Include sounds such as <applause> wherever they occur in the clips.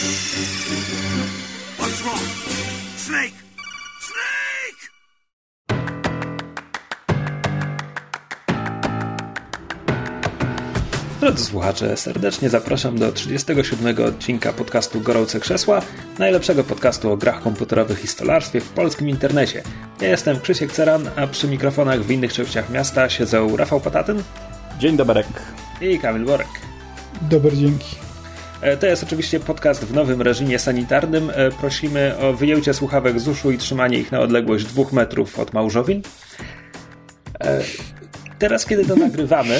What's wrong? Snake! Snake! Drodzy słuchacze, serdecznie zapraszam do 37 odcinka podcastu Gorące Krzesła, najlepszego podcastu o grach komputerowych i stolarstwie w polskim internecie. Ja jestem Krzysiek Ceran, a przy mikrofonach w innych częściach miasta siedzą Rafał Patatyn Dzień dobry. i Kamil Borek. Dobre dzięki. E, To jest oczywiście podcast w nowym reżimie sanitarnym. E, Prosimy o wyjęcie słuchawek z uszu i trzymanie ich na odległość dwóch metrów od małżowin. E, Teraz, kiedy to nagrywamy,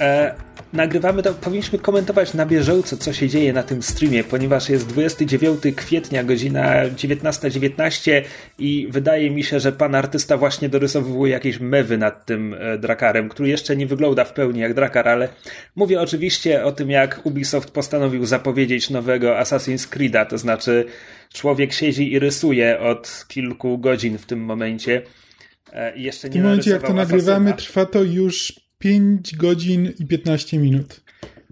e, nagrywamy to, powinniśmy komentować na bieżąco, co się dzieje na tym streamie, ponieważ jest 29 kwietnia, godzina 19.19 i wydaje mi się, że pan artysta właśnie dorysowuje jakieś mewy nad tym e, drakarem, który jeszcze nie wygląda w pełni jak drakar, ale mówię oczywiście o tym, jak Ubisoft postanowił zapowiedzieć nowego Assassin's Creed'a, to znaczy człowiek siedzi i rysuje od kilku godzin w tym momencie. e, i Jeszcze W nie tym momencie, jak to nagrywamy, trwa to już 5 godzin i 15 minut.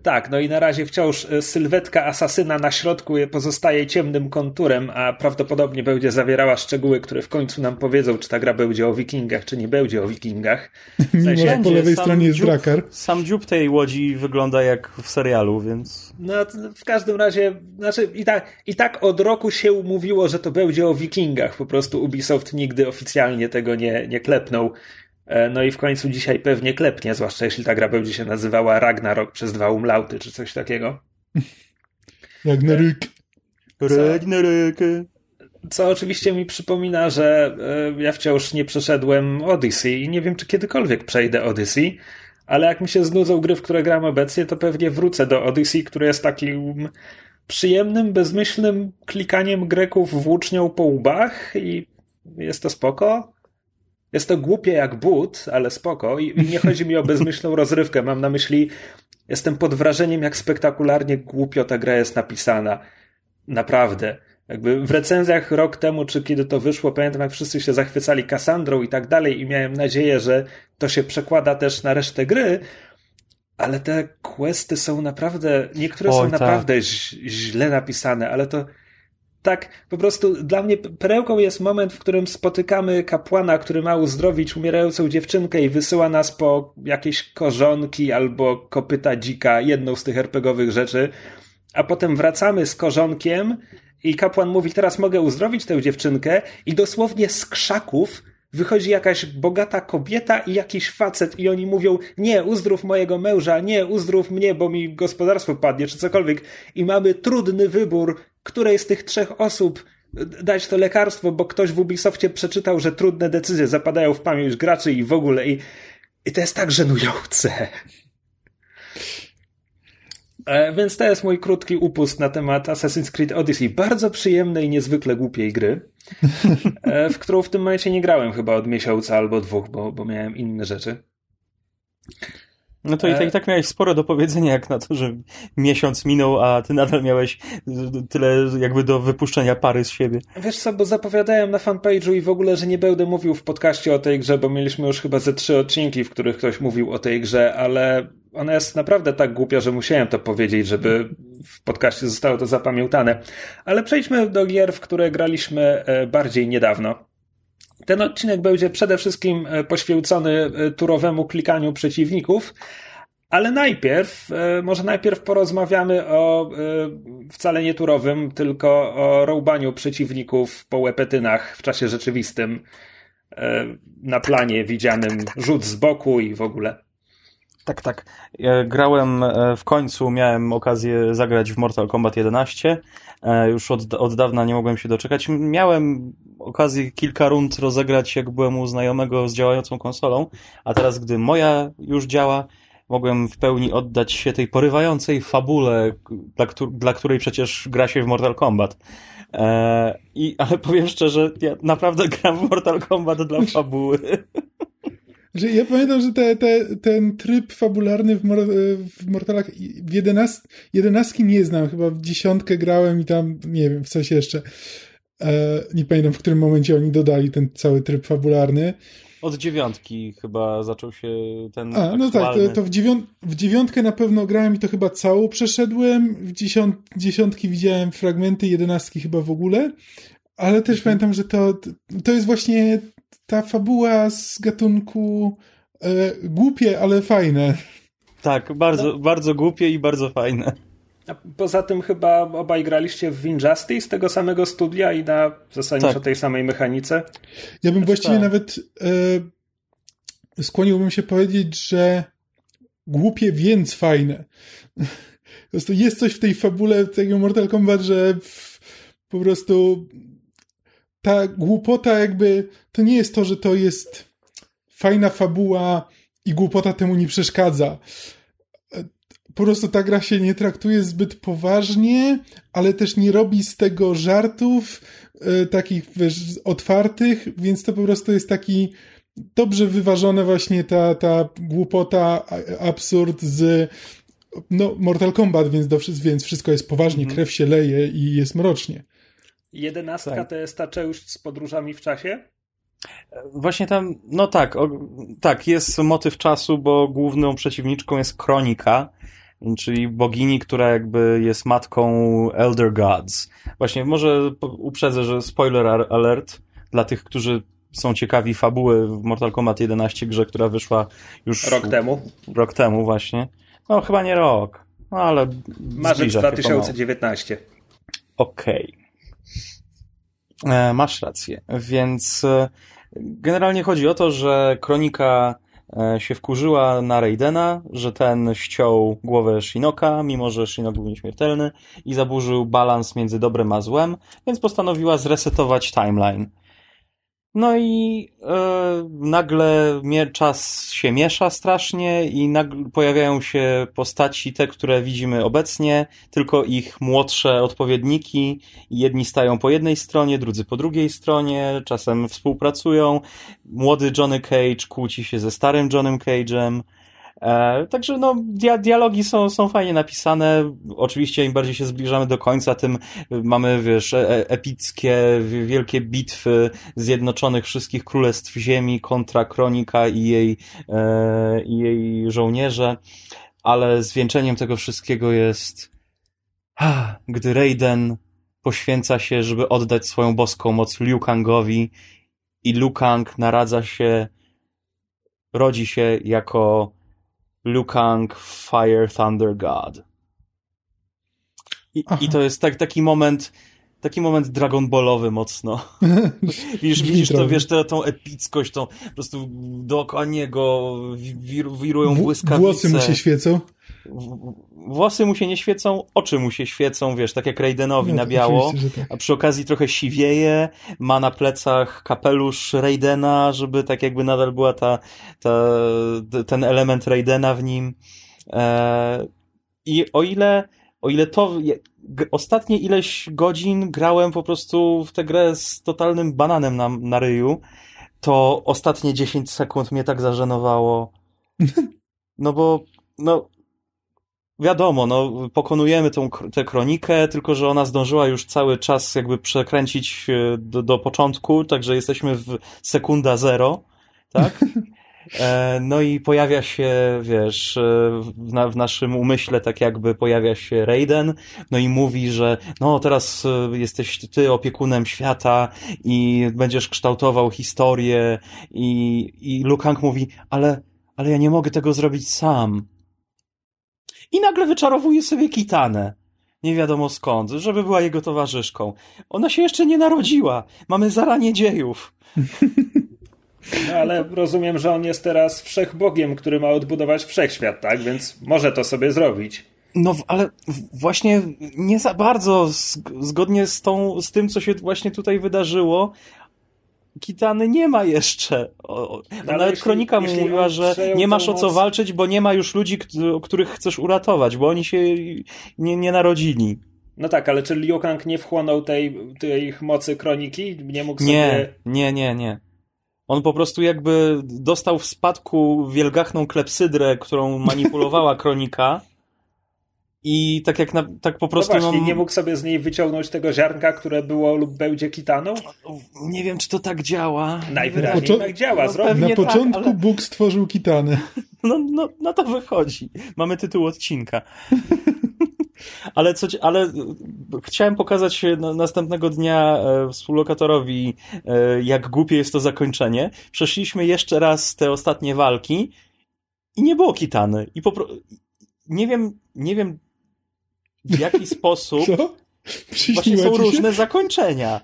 Tak, no i na razie wciąż y, sylwetka asasyna na środku pozostaje ciemnym konturem, a prawdopodobnie będzie zawierała szczegóły, które w końcu nam powiedzą, czy ta gra będzie o wikingach, czy nie będzie o wikingach. W Mimo, sensie, że po lewej stronie jest dziób, drakar. Sam dziób tej łodzi wygląda jak w serialu, więc... no w każdym razie, znaczy i tak, i tak od roku się mówiło, że to będzie o wikingach, po prostu Ubisoft nigdy oficjalnie tego nie, nie klepnął. E, No i w końcu dzisiaj pewnie klepnie, zwłaszcza jeśli ta gra będzie się nazywała Ragnarok przez dwa umlauty, czy coś takiego. Jak na ryk. Ragnaryky. Co oczywiście mi przypomina, że e, ja wciąż nie przeszedłem Odyssey i nie wiem, czy kiedykolwiek przejdę Odyssey, ale jak mi się znudzą gry, w które gram obecnie, to pewnie wrócę do Odyssey, które jest takim przyjemnym, bezmyślnym klikaniem Greków włócznią po łbach i jest to spoko. Jest to głupie jak but, ale spoko i i nie chodzi mi o bezmyślną <laughs> rozrywkę. Mam na myśli, jestem pod wrażeniem, jak spektakularnie głupio ta gra jest napisana. Naprawdę. Jakby w recenzjach rok temu, czy kiedy to wyszło, pamiętam jak wszyscy się zachwycali Cassandrą i tak dalej i miałem nadzieję, że to się przekłada też na resztę gry, ale te questy są naprawdę, niektóre Oj, są tak. naprawdę źle napisane, ale to tak, po prostu dla mnie perełką jest moment, w którym spotykamy kapłana, który ma uzdrowić umierającą dziewczynkę i wysyła nas po jakieś korzonki albo kopyta dzika, jedną z tych RPGowych rzeczy, a potem wracamy z korzonkiem i kapłan mówi, teraz mogę uzdrowić tę dziewczynkę. I dosłownie z krzaków wychodzi jakaś bogata kobieta i jakiś facet. I oni mówią, nie, uzdrów mojego męża, nie, uzdrów mnie, bo mi gospodarstwo padnie, czy cokolwiek. I mamy trudny wybór, której z tych trzech osób dać to lekarstwo, bo ktoś w Ubisoftie przeczytał, że trudne decyzje zapadają w pamięć graczy i w ogóle i, i to jest tak żenujące. E, Więc to jest mój krótki upust na temat Assassin's Creed Odyssey. Bardzo przyjemnej, niezwykle głupiej gry, e, w którą w tym momencie nie grałem chyba od miesiąca albo dwóch, bo, bo miałem inne rzeczy. No to i tak, i tak miałeś sporo do powiedzenia, jak na to, że miesiąc minął, a ty nadal miałeś tyle jakby do wypuszczenia pary z siebie. Wiesz co, bo zapowiadałem na fanpage'u i w ogóle, że nie będę mówił w podcaście o tej grze, bo mieliśmy już chyba ze trzy odcinki, w których ktoś mówił o tej grze, ale ona jest naprawdę tak głupia, że musiałem to powiedzieć, żeby w podcaście zostało to zapamiętane. Ale przejdźmy do gier, w które graliśmy e, bardziej niedawno. Ten odcinek będzie przede wszystkim e, poświęcony e, turowemu klikaniu przeciwników, ale najpierw, e, może najpierw porozmawiamy o wcale nie turowym, tylko o rąbaniu przeciwników po łepetynach w czasie rzeczywistym, na planie widzianym, rzut z boku i w ogóle. Tak, tak. Ja grałem e, w końcu, miałem okazję zagrać w Mortal Kombat 11. E, Już od, od dawna nie mogłem się doczekać. Miałem okazję kilka rund rozegrać, jak byłem u znajomego z działającą konsolą, a teraz, gdy moja już działa, mogłem w pełni oddać się tej porywającej fabule, dla, dla której przecież gra się w Mortal Kombat. E, i, ale powiem szczerze, ja naprawdę gram w Mortal Kombat dla <laughs> fabuły. Że ja pamiętam, że te, te, ten tryb fabularny w, Mor w Mortalach w 11, 11 nie znam, chyba w dziesiątkę grałem i tam, nie wiem, w coś jeszcze. E, nie pamiętam, w którym momencie oni dodali ten cały tryb fabularny. Od dziewiątki chyba zaczął się ten A, no tak, to, to w, dziewiąt, w dziewiątkę na pewno grałem i to chyba całą przeszedłem, w dziesiąt, dziesiątki widziałem fragmenty, jedenastki chyba w ogóle, ale też Mhm. pamiętam, że to, to jest właśnie ta fabuła z gatunku e, głupie, ale fajne. Tak, bardzo, bardzo głupie i bardzo fajne. A poza tym chyba obaj graliście w Injustice tego samego studia i na zasadniczo Tak. tej samej mechanice. Ja bym właściwie tak. nawet e, skłoniłbym się powiedzieć, że głupie, więc fajne. Po prostu jest coś w tej fabule tego Mortal Kombat, że w, po prostu ta głupota jakby, to nie jest to, że to jest fajna fabuła i głupota temu nie przeszkadza. Po prostu ta gra się nie traktuje zbyt poważnie, ale też nie robi z tego żartów e, takich wiesz, otwartych, więc to po prostu jest taki dobrze wyważone właśnie ta, ta głupota, absurd z no, Mortal Kombat, więc, do, więc wszystko jest poważnie, Mhm. krew się leje i jest mrocznie. Jedenastka Tak. to jest ta część z podróżami w czasie? Właśnie tam, no tak, o, tak, jest motyw czasu, bo główną przeciwniczką jest Kronika, czyli bogini, która jakby jest matką Elder Gods. Właśnie może uprzedzę, że spoiler alert dla tych, którzy są ciekawi fabuły w Mortal Kombat 11 grze, która wyszła już Rok temu. rok temu właśnie. No chyba nie rok, no ale Marzec zbliża się pomału. 2019. Okej. E, Masz rację. Więc e, generalnie chodzi o to, że Kronika e, się wkurzyła na Raidena, że ten ściął głowę Shinoka, mimo że Shinnok był nieśmiertelny i zaburzył balans między dobrem a złem, więc postanowiła zresetować timeline. No i e, nagle mie- czas się miesza strasznie i nagle pojawiają się postaci, te, które widzimy obecnie, tylko ich młodsze odpowiedniki. Jedni stają po jednej stronie, drudzy po drugiej stronie, czasem współpracują. Młody Johnny Cage kłóci się ze starym Johnem Cage'em. E, także no, dia dialogi są, są fajnie napisane. Oczywiście im bardziej się zbliżamy do końca, tym mamy, wiesz, e e- epickie, wi- wielkie bitwy zjednoczonych wszystkich królestw ziemi kontra Kronika i jej, i jej żołnierze. Ale zwieńczeniem tego wszystkiego jest gdy Raiden poświęca się, żeby oddać swoją boską moc Liu Kangowi i Liu Kang naradza się, rodzi się jako Liu Kang Fire Thunder God. I, i to jest tak, taki moment, taki moment Dragon Ballowy mocno. <laughs> Widzisz, widzisz to, wiesz, tą epickość, tą po prostu dookoła niego wir, wirują błyskawice. Włosy mu się świecą. Włosy mu się nie świecą, oczy mu się świecą, wiesz, tak jak Raidenowi No, na to biało. tak. A przy okazji trochę siwieje, ma na plecach kapelusz Raidena, żeby tak jakby nadal była ta, ta, ten element Raidena w nim. E, I o ile, o ile to, ostatnie ileś godzin grałem po prostu w tę grę z totalnym bananem na, na ryju, to ostatnie 10 sekund mnie tak zażenowało. No bo, no, wiadomo, no, pokonujemy tą, tę kronikę, tylko że ona zdążyła już cały czas jakby przekręcić e, do, do początku, także jesteśmy w sekunda zero, tak? <laughs> E, No i pojawia się, wiesz, e, w, na, w naszym umyśle tak jakby pojawia się Raiden, no i mówi, że no teraz e, jesteś ty opiekunem świata i będziesz kształtował historię i, i Liu mówi, ale, ale ja nie mogę tego zrobić sam. I nagle wyczarowuje sobie Kitanę. Nie wiadomo skąd, żeby była jego towarzyszką. Ona się jeszcze nie narodziła. Mamy zaranie dziejów. <laughs> No ale rozumiem, że on jest teraz wszechbogiem, który ma odbudować wszechświat, tak? Więc może to sobie zrobić. No, ale właśnie nie za bardzo zg- zgodnie z, tą, z tym, co się właśnie tutaj wydarzyło. Kitany nie ma jeszcze. O, o, ale nawet jeśli- kronika mu mówiła, że nie masz o co moc- walczyć, bo nie ma już ludzi, kt- których chcesz uratować, bo oni się nie, nie narodzili. No tak, ale czy Liu Kang nie wchłonął tej, tej mocy kroniki? Nie mógł Nie, sobie... nie, nie, nie. On po prostu jakby dostał w spadku wielgachną klepsydrę, którą manipulowała kronika I tak jak na, tak po prostu. No właśnie, no, nie mógł sobie z niej wyciągnąć tego ziarnka, które było lub będzie kitaną? Nie wiem, czy to tak działa. Najwyraźniej Poczo- tak działa. No Na tak, początku ale- Bóg stworzył kitanę. <laughs> No, no, na to wychodzi. Mamy tytuł odcinka. Ale, co, ale e, chciałem pokazać na, następnego dnia e, współlokatorowi, e, jak głupie jest to zakończenie. Przeszliśmy jeszcze raz te ostatnie walki i nie było kitany. I po nie wiem, nie wiem w jaki <laughs> sposób. Co? Właśnie Przyśniła są ci się? różne zakończenia.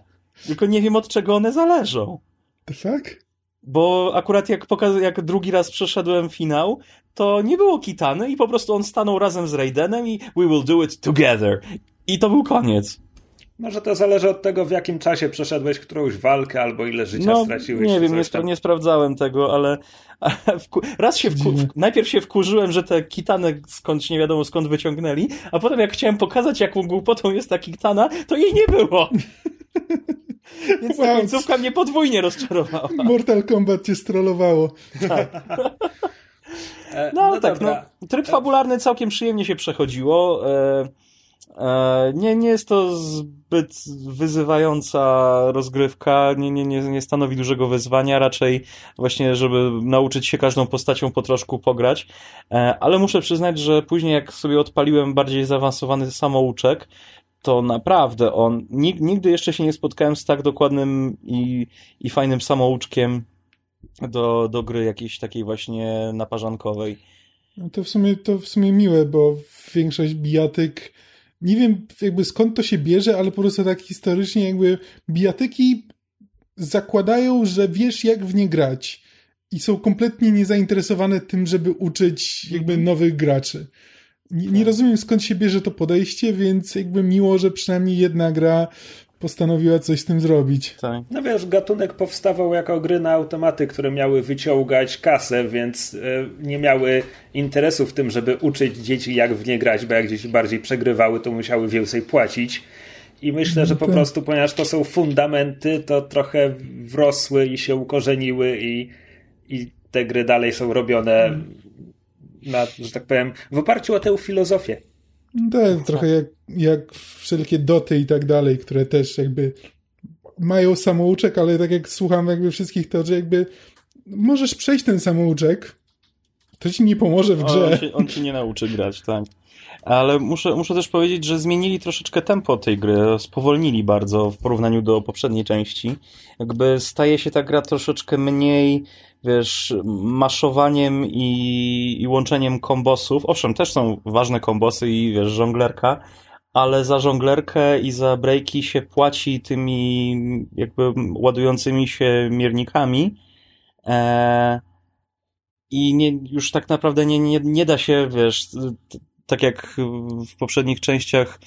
Tylko nie wiem od czego one zależą. The fuck? Bo akurat jak, pokaz- jak drugi raz przeszedłem finał, to nie było Kitany i po prostu on stanął razem z Raidenem i we will do it together. I to był koniec. Może to zależy od tego, w jakim czasie przeszedłeś którąś walkę, albo ile życia No, straciłeś. nie wiem, nie, spra- nie sprawdzałem tego, ale <laughs> ale wku- raz się wku- w- najpierw się wkurzyłem, że te kitany skądś nie wiadomo skąd wyciągnęli, a potem jak chciałem pokazać, jaką głupotą jest ta kitana, to jej nie było. <laughs> Więc ta końcówka mnie podwójnie rozczarowała. Mortal Kombat cię strollowało. <laughs> E, No ale tak, no, tryb fabularny całkiem przyjemnie się przechodziło. E, e, nie, nie jest to zbyt wyzywająca rozgrywka, nie, nie, nie, nie stanowi dużego wyzwania, raczej właśnie, żeby nauczyć się każdą postacią po troszku pograć. E, ale muszę przyznać, że później jak sobie odpaliłem bardziej zaawansowany samouczek, to naprawdę on, nig- nigdy jeszcze się nie spotkałem z tak dokładnym i, i fajnym samouczkiem do, do gry jakiejś takiej właśnie naparzankowej. No to w sumie to w sumie miłe, bo większość bijatyk nie wiem jakby skąd to się bierze, ale po prostu tak historycznie jakby bijatyki zakładają, że wiesz jak w nie grać i są kompletnie niezainteresowane tym, żeby uczyć jakby nowych graczy. Nie, nie rozumiem skąd się bierze to podejście, więc jakby miło, że przynajmniej jedna gra postanowiła coś z tym zrobić. Tak. No wiesz, gatunek powstawał jako gry na automaty, które miały wyciągać kasę, więc e, nie miały interesu w tym, żeby uczyć dzieci jak w nie grać, bo jak dzieci bardziej przegrywały, to musiały więcej płacić. I myślę, że po tak. prostu, ponieważ to są fundamenty, to trochę wrosły i się ukorzeniły i, i te gry dalej są robione na, że tak powiem, w oparciu o tę filozofię. No jest trochę jak, jak wszelkie doty i tak dalej, które też jakby mają samouczek, ale tak jak słucham jakby wszystkich, to że jakby możesz przejść ten samouczek, to ci nie pomoże w On, grze. ci, on ci nie nauczy grać, tak. Ale muszę, muszę też powiedzieć, że zmienili troszeczkę tempo tej gry, spowolnili bardzo w porównaniu do poprzedniej części. Jakby staje się ta gra troszeczkę mniej, wiesz, maszowaniem i, i łączeniem kombosów. Owszem, też są ważne kombosy i wiesz, żonglerka, ale za żonglerkę i za breaki się płaci tymi jakby ładującymi się miernikami. Eee, i nie, już tak naprawdę nie, nie, nie da się, wiesz, tak jak w poprzednich częściach,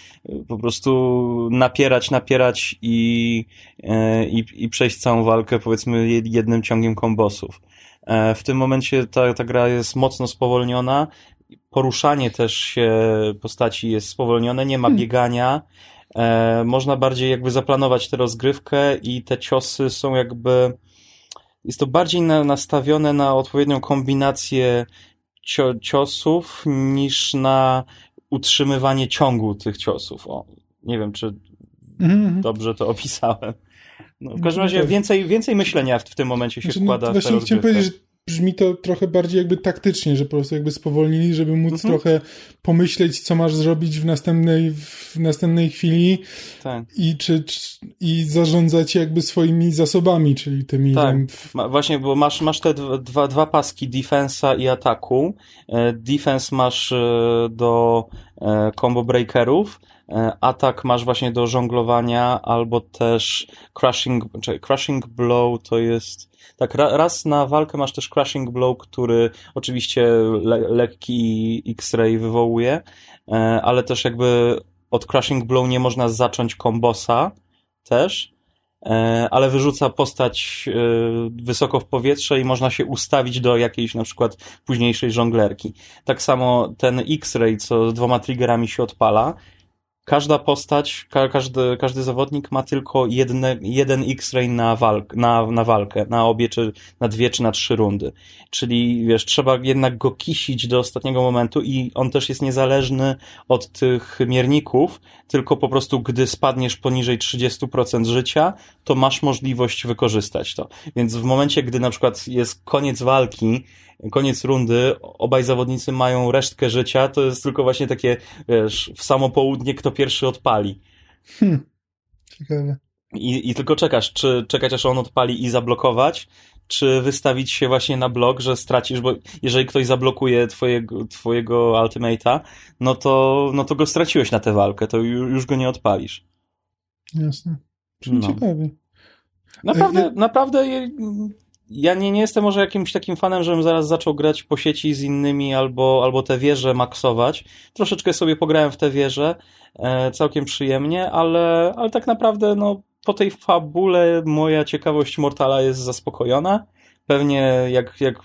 po prostu napierać, napierać i, e, i, i przejść całą walkę, powiedzmy, jed- jednym ciągiem kombosów. E, W tym momencie ta, ta gra jest mocno spowolniona. Poruszanie też się postaci jest spowolnione, nie ma Hmm. biegania. E, Można bardziej jakby zaplanować tę rozgrywkę i te ciosy są jakby jest to bardziej na, nastawione na odpowiednią kombinację cio, ciosów niż na utrzymywanie ciągu tych ciosów. O, nie wiem, czy Mhm. dobrze to opisałem. No, w No, każdym razie więcej, więcej myślenia w, w tym momencie się Znaczy, wkłada właśnie chciałem powiedzieć, że brzmi to trochę bardziej jakby taktycznie, że po prostu jakby spowolnili, żeby móc Mhm. trochę pomyśleć, co masz zrobić w następnej, w następnej chwili Tak. i, czy, czy, i zarządzać jakby swoimi zasobami, czyli tymi Tak. tam, Ma, właśnie, bo masz, masz te dwa, dwa, paski defensa i ataku. E, Defense masz e, do e, combo breakerów, atak masz właśnie do żonglowania, albo też crushing, crushing blow to jest tak, ra, raz na walkę masz też crushing blow, który oczywiście le, lekki X-ray wywołuje, e, ale też jakby od crushing blow nie można zacząć kombosa też, e, ale wyrzuca postać e, wysoko w powietrze i można się ustawić do jakiejś na przykład późniejszej żonglerki. Tak samo ten X-ray, co z dwoma triggerami się odpala, każda postać, ka każdy, każdy zawodnik ma tylko jedne, jeden X-ray na, walk, na, na walkę, na obie, czy na dwie, czy na trzy rundy. Czyli wiesz, trzeba jednak go kisić do ostatniego momentu i on też jest niezależny od tych mierników, tylko po prostu gdy spadniesz poniżej 30% życia, to masz możliwość wykorzystać to. Więc w momencie, gdy na przykład jest koniec walki, koniec rundy, obaj zawodnicy mają resztkę życia, to jest tylko właśnie takie, wiesz, w samo południe kto pierwszy odpali. Hmm. Ciekawe. I, I tylko czekasz, czy czekać aż on odpali i zablokować, czy wystawić się właśnie na blok, że stracisz, bo jeżeli ktoś zablokuje twojego, twojego ultimate'a, no to, no to go straciłeś na tę walkę, to już go nie odpalisz. Jasne. No. ciekawie. Naprawdę, e, naprawdę ja nie, nie jestem może jakimś takim fanem, żebym zaraz zaczął grać po sieci z innymi albo, albo te wieże maksować. Troszeczkę sobie pograłem w te wieże, e, całkiem przyjemnie, ale, ale tak naprawdę no, po tej fabule moja ciekawość Mortala jest zaspokojona. Pewnie jak, jak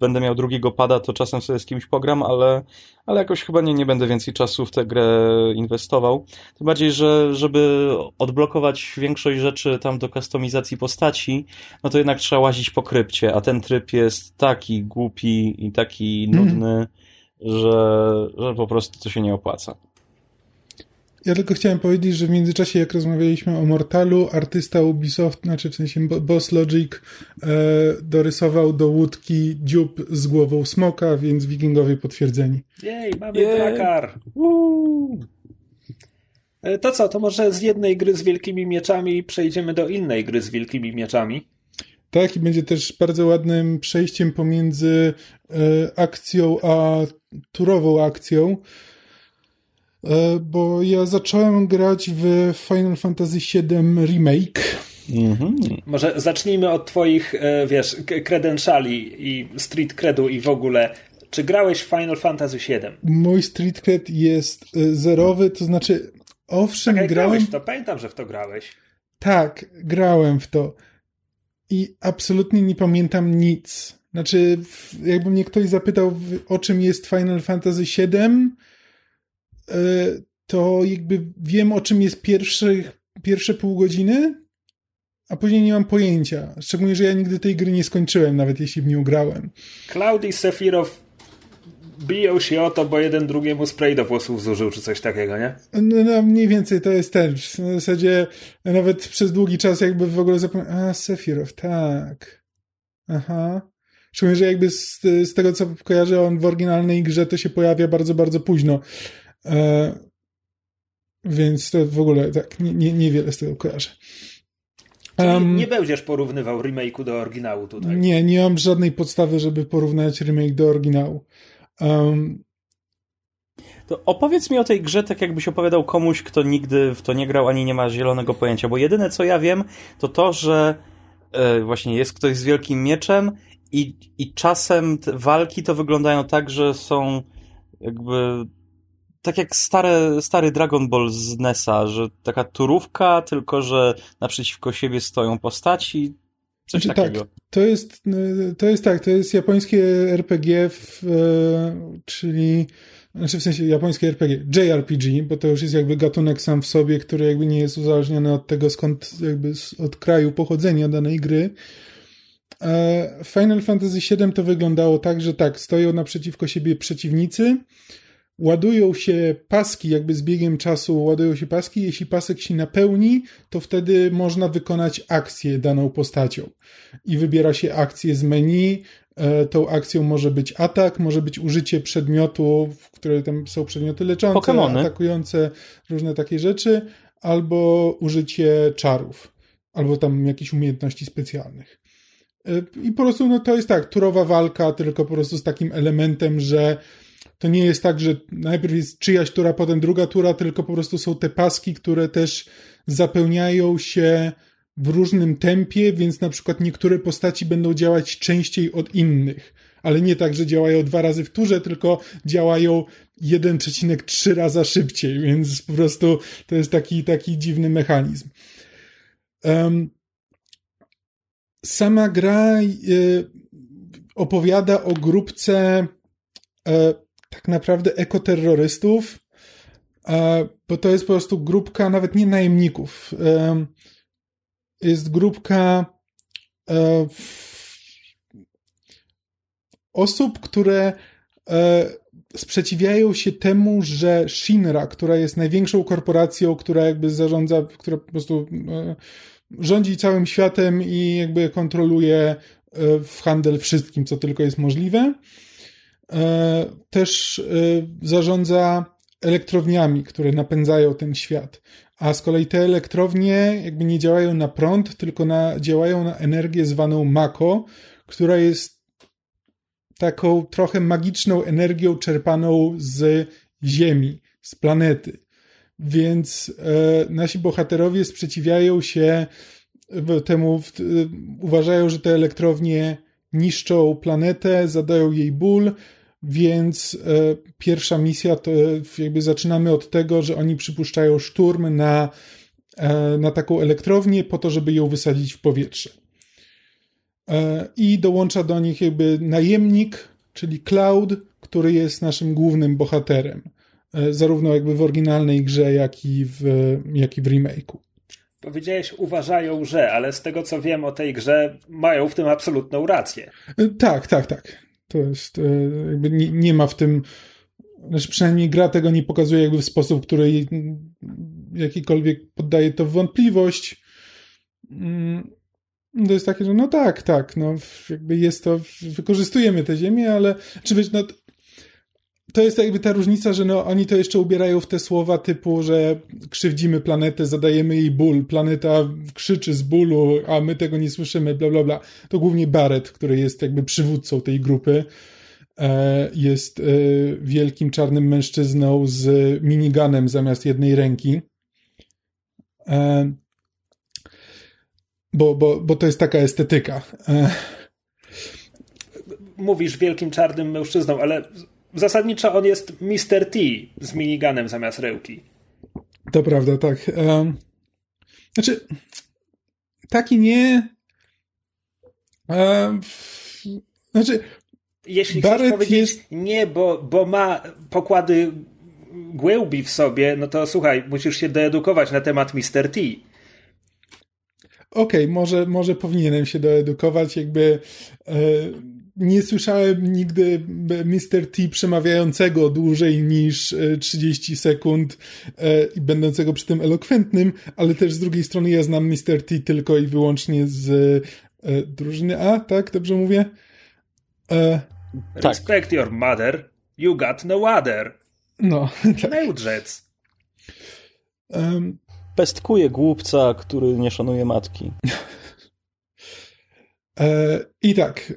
będę miał drugiego pada, to czasem sobie z kimś pogram, ale, ale jakoś chyba nie, nie będę więcej czasu w tę grę inwestował. Tym bardziej, że żeby odblokować większość rzeczy tam do kustomizacji postaci, no to jednak trzeba łazić po krypcie, a ten tryb jest taki głupi i taki mhm. nudny, mm. że, że po prostu to się nie opłaca. Ja tylko chciałem powiedzieć, że w międzyczasie, jak rozmawialiśmy o Mortalu, artysta Ubisoft, znaczy w sensie Boss Logic, e, dorysował do łódki dziób z głową smoka, więc wikingowie potwierdzeni. Jej, mamy Drakar! E, to co, to może z jednej gry z wielkimi mieczami przejdziemy do innej gry z wielkimi mieczami? Tak, i będzie też bardzo ładnym przejściem pomiędzy e, akcją a turową akcją. E, bo ja zacząłem grać w Final Fantasy VII Remake. Mhm. Może zacznijmy od twoich, e, wiesz, credentiali i street credu i w ogóle. Czy grałeś w Final Fantasy VII? Mój street cred jest e, zerowy, to znaczy owszem tak, grałem... grałeś w to, pamiętam, że w to grałeś. Tak, grałem w to. I absolutnie nie pamiętam nic. Znaczy, jakby mnie ktoś zapytał, o czym jest Final Fantasy VII, to jakby wiem, o czym jest pierwszy, pierwsze pół godziny, a później nie mam pojęcia. Szczególnie, że ja nigdy tej gry nie skończyłem, nawet jeśli w nią grałem. Cloud i Sephiroth biją się o to, bo jeden drugiemu spray do włosów zużył, czy coś takiego, nie? No, no mniej więcej to jest ten. W zasadzie nawet przez długi czas jakby w ogóle zapomniałem, a Sephiroth, tak. Aha. Szczególnie, że jakby z, z tego, co kojarzę, on w oryginalnej grze to się pojawia bardzo, bardzo późno. E, więc to w ogóle tak, nie, nie, niewiele z tego kojarzę. Um, nie będziesz porównywał remake'u do oryginału tutaj. Nie, nie mam żadnej podstawy, żeby porównać remake do oryginału. Um, to opowiedz mi o tej grze tak jakbyś opowiadał komuś, kto nigdy w to nie grał, ani nie ma zielonego pojęcia, bo jedyne co ja wiem, to to, że e, właśnie jest ktoś z wielkim mieczem i, i czasem walki to wyglądają tak, że są jakby tak jak stare, stary Dragon Ball z NESa, że taka turówka, tylko że naprzeciwko siebie stoją postaci, coś znaczy, takiego. Tak, to jest, to jest tak, to jest japońskie RPG, w, e, czyli znaczy w sensie japońskie RPG, JRPG, bo to już jest jakby gatunek sam w sobie, który jakby nie jest uzależniony od tego, skąd jakby od kraju pochodzenia danej gry. E, Final Fantasy VII to wyglądało tak, że tak, stoją naprzeciwko siebie przeciwnicy, ładują się paski, jakby z biegiem czasu ładują się paski. Jeśli pasek się napełni, to wtedy można wykonać akcję daną postacią. I wybiera się akcję z menu. E, tą akcją może być atak, może być użycie przedmiotów, które tam są przedmioty leczące, Pokemony. atakujące, różne takie rzeczy, albo użycie czarów, albo tam jakichś umiejętności specjalnych. E, I po prostu no to jest tak, turowa walka, tylko po prostu z takim elementem, że to nie jest tak, że najpierw jest czyjaś tura, potem druga tura, tylko po prostu są te paski, które też zapełniają się w różnym tempie, więc na przykład niektóre postaci będą działać częściej od innych. Ale nie tak, że działają dwa razy w turze, tylko działają 1,3 raza szybciej, więc po prostu to jest taki, taki dziwny mechanizm. Um, sama gra y, opowiada o grupce y, tak naprawdę ekoterrorystów, bo to jest po prostu grupka nawet nie najemników. Jest grupka e, osób, które e, sprzeciwiają się temu, że Shinra, która jest największą korporacją, która jakby zarządza, która po prostu e, rządzi całym światem i jakby kontroluje w handel wszystkim, co tylko jest możliwe, też zarządza elektrowniami, które napędzają ten świat. A z kolei te elektrownie jakby nie działają na prąd, tylko na, działają na energię zwaną Mako, która jest taką trochę magiczną energią czerpaną z Ziemi, z planety. Więc e, nasi bohaterowie sprzeciwiają się temu, e, uważają, że te elektrownie niszczą planetę, zadają jej ból, więc e, pierwsza misja to jakby zaczynamy od tego, że oni przypuszczają szturm na, e, na taką elektrownię po to, żeby ją wysadzić w powietrze. E, I dołącza do nich jakby najemnik, czyli Cloud, który jest naszym głównym bohaterem. Zarówno jakby w oryginalnej grze, jak i w, jak i w remake'u. Powiedziałeś, uważają, że, ale z tego co wiem o tej grze, mają w tym absolutną rację. Tak, tak, tak. To jest, e, jakby nie, nie ma w tym, znaczy przynajmniej gra tego nie pokazuje jakby w sposób, który jakikolwiek poddaje to w wątpliwość. Mm, to jest takie, że no tak, tak, no jakby jest to, wykorzystujemy tę ziemię, ale czy wiesz, no to jest jakby ta różnica, że no, oni to jeszcze ubierają w te słowa typu, że krzywdzimy planetę, zadajemy jej ból, planeta krzyczy z bólu, a my tego nie słyszymy, bla, bla, bla. To głównie Barrett, który jest jakby przywódcą tej grupy. E, jest e, wielkim czarnym mężczyzną z miniganem zamiast jednej ręki. E, bo, bo, bo to jest taka estetyka. Mówisz wielkim czarnym mężczyzną, ale zasadniczo on jest Mr. T z miniganem zamiast rełki. To prawda, tak. Um, znaczy, taki nie. Um, znaczy. Jeśli Barrett chcesz powiedzieć jest... nie, bo, bo ma pokłady głębi w sobie, no to słuchaj, musisz się doedukować na temat Mr. T. Okej, okay, może, może powinienem się doedukować, jakby. E, nie słyszałem nigdy Mr. T przemawiającego dłużej niż 30 e, sekund e, i będącego przy tym elokwentnym, ale też z drugiej strony ja znam Mr. T tylko i wyłącznie z e, drużyny A, tak? Dobrze mówię? E, tak. Respect your mother, you got no other. No, <laughs> tak. Neudrzec. Um, Pestkuje głupca, który nie szanuje matki. E, I tak,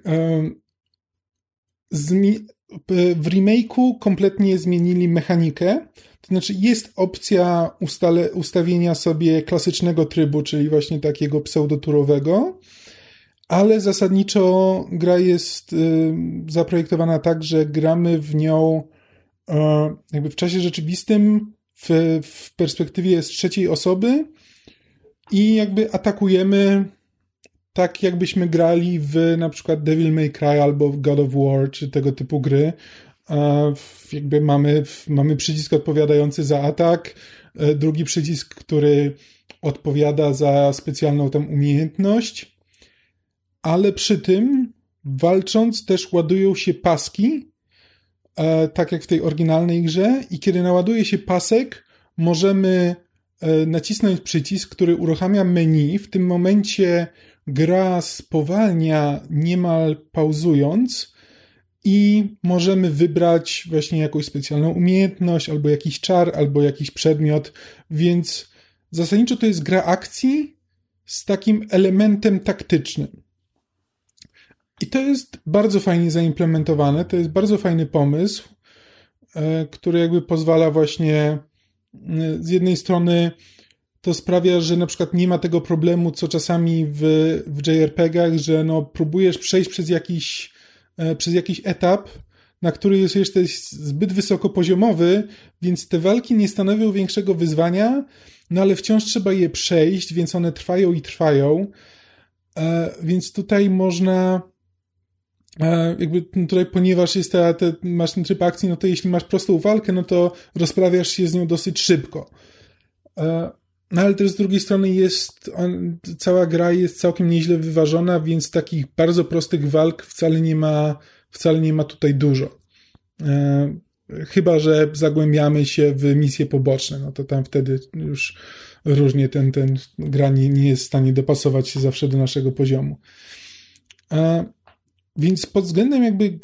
w remake'u kompletnie zmienili mechanikę. To znaczy jest opcja ustale, ustawienia sobie klasycznego trybu, czyli właśnie takiego pseudoturowego, ale zasadniczo gra jest y, zaprojektowana tak, że gramy w nią jakby w czasie rzeczywistym, w, w perspektywie z trzeciej osoby i jakby atakujemy tak jakbyśmy grali w na przykład Devil May Cry albo God of War, czy tego typu gry. Jakby mamy, mamy przycisk odpowiadający za atak, e, drugi przycisk, który odpowiada za specjalną tam umiejętność, ale przy tym walcząc też ładują się paski, e, tak jak w tej oryginalnej grze i kiedy naładuje się pasek, możemy e, nacisnąć przycisk, który uruchamia menu. W tym momencie gra spowalnia niemal pauzując i możemy wybrać właśnie jakąś specjalną umiejętność, albo jakiś czar, albo jakiś przedmiot, więc zasadniczo to jest gra akcji z takim elementem taktycznym. I to jest bardzo fajnie zaimplementowane, to jest bardzo fajny pomysł, e, który jakby pozwala właśnie e, z jednej strony to sprawia, że na przykład nie ma tego problemu, co czasami w, w JRPG-ach, że no, próbujesz przejść przez jakiś, e, przez jakiś etap, na który jest jeszcze zbyt wysokopoziomowy, więc te walki nie stanowią większego wyzwania, no ale wciąż trzeba je przejść, więc one trwają i trwają. E, więc tutaj można jakby tutaj, ponieważ jest ta, te, masz ten tryb akcji, no to jeśli masz prostą walkę, no to rozprawiasz się z nią dosyć szybko. No ale też z drugiej strony jest, on, cała gra jest całkiem nieźle wyważona, więc takich bardzo prostych walk wcale nie ma, wcale nie ma tutaj dużo. E, chyba, że zagłębiamy się w misje poboczne, no to tam wtedy już różnie ten, ten gra nie, nie jest w stanie dopasować się zawsze do naszego poziomu. Więc pod względem jakby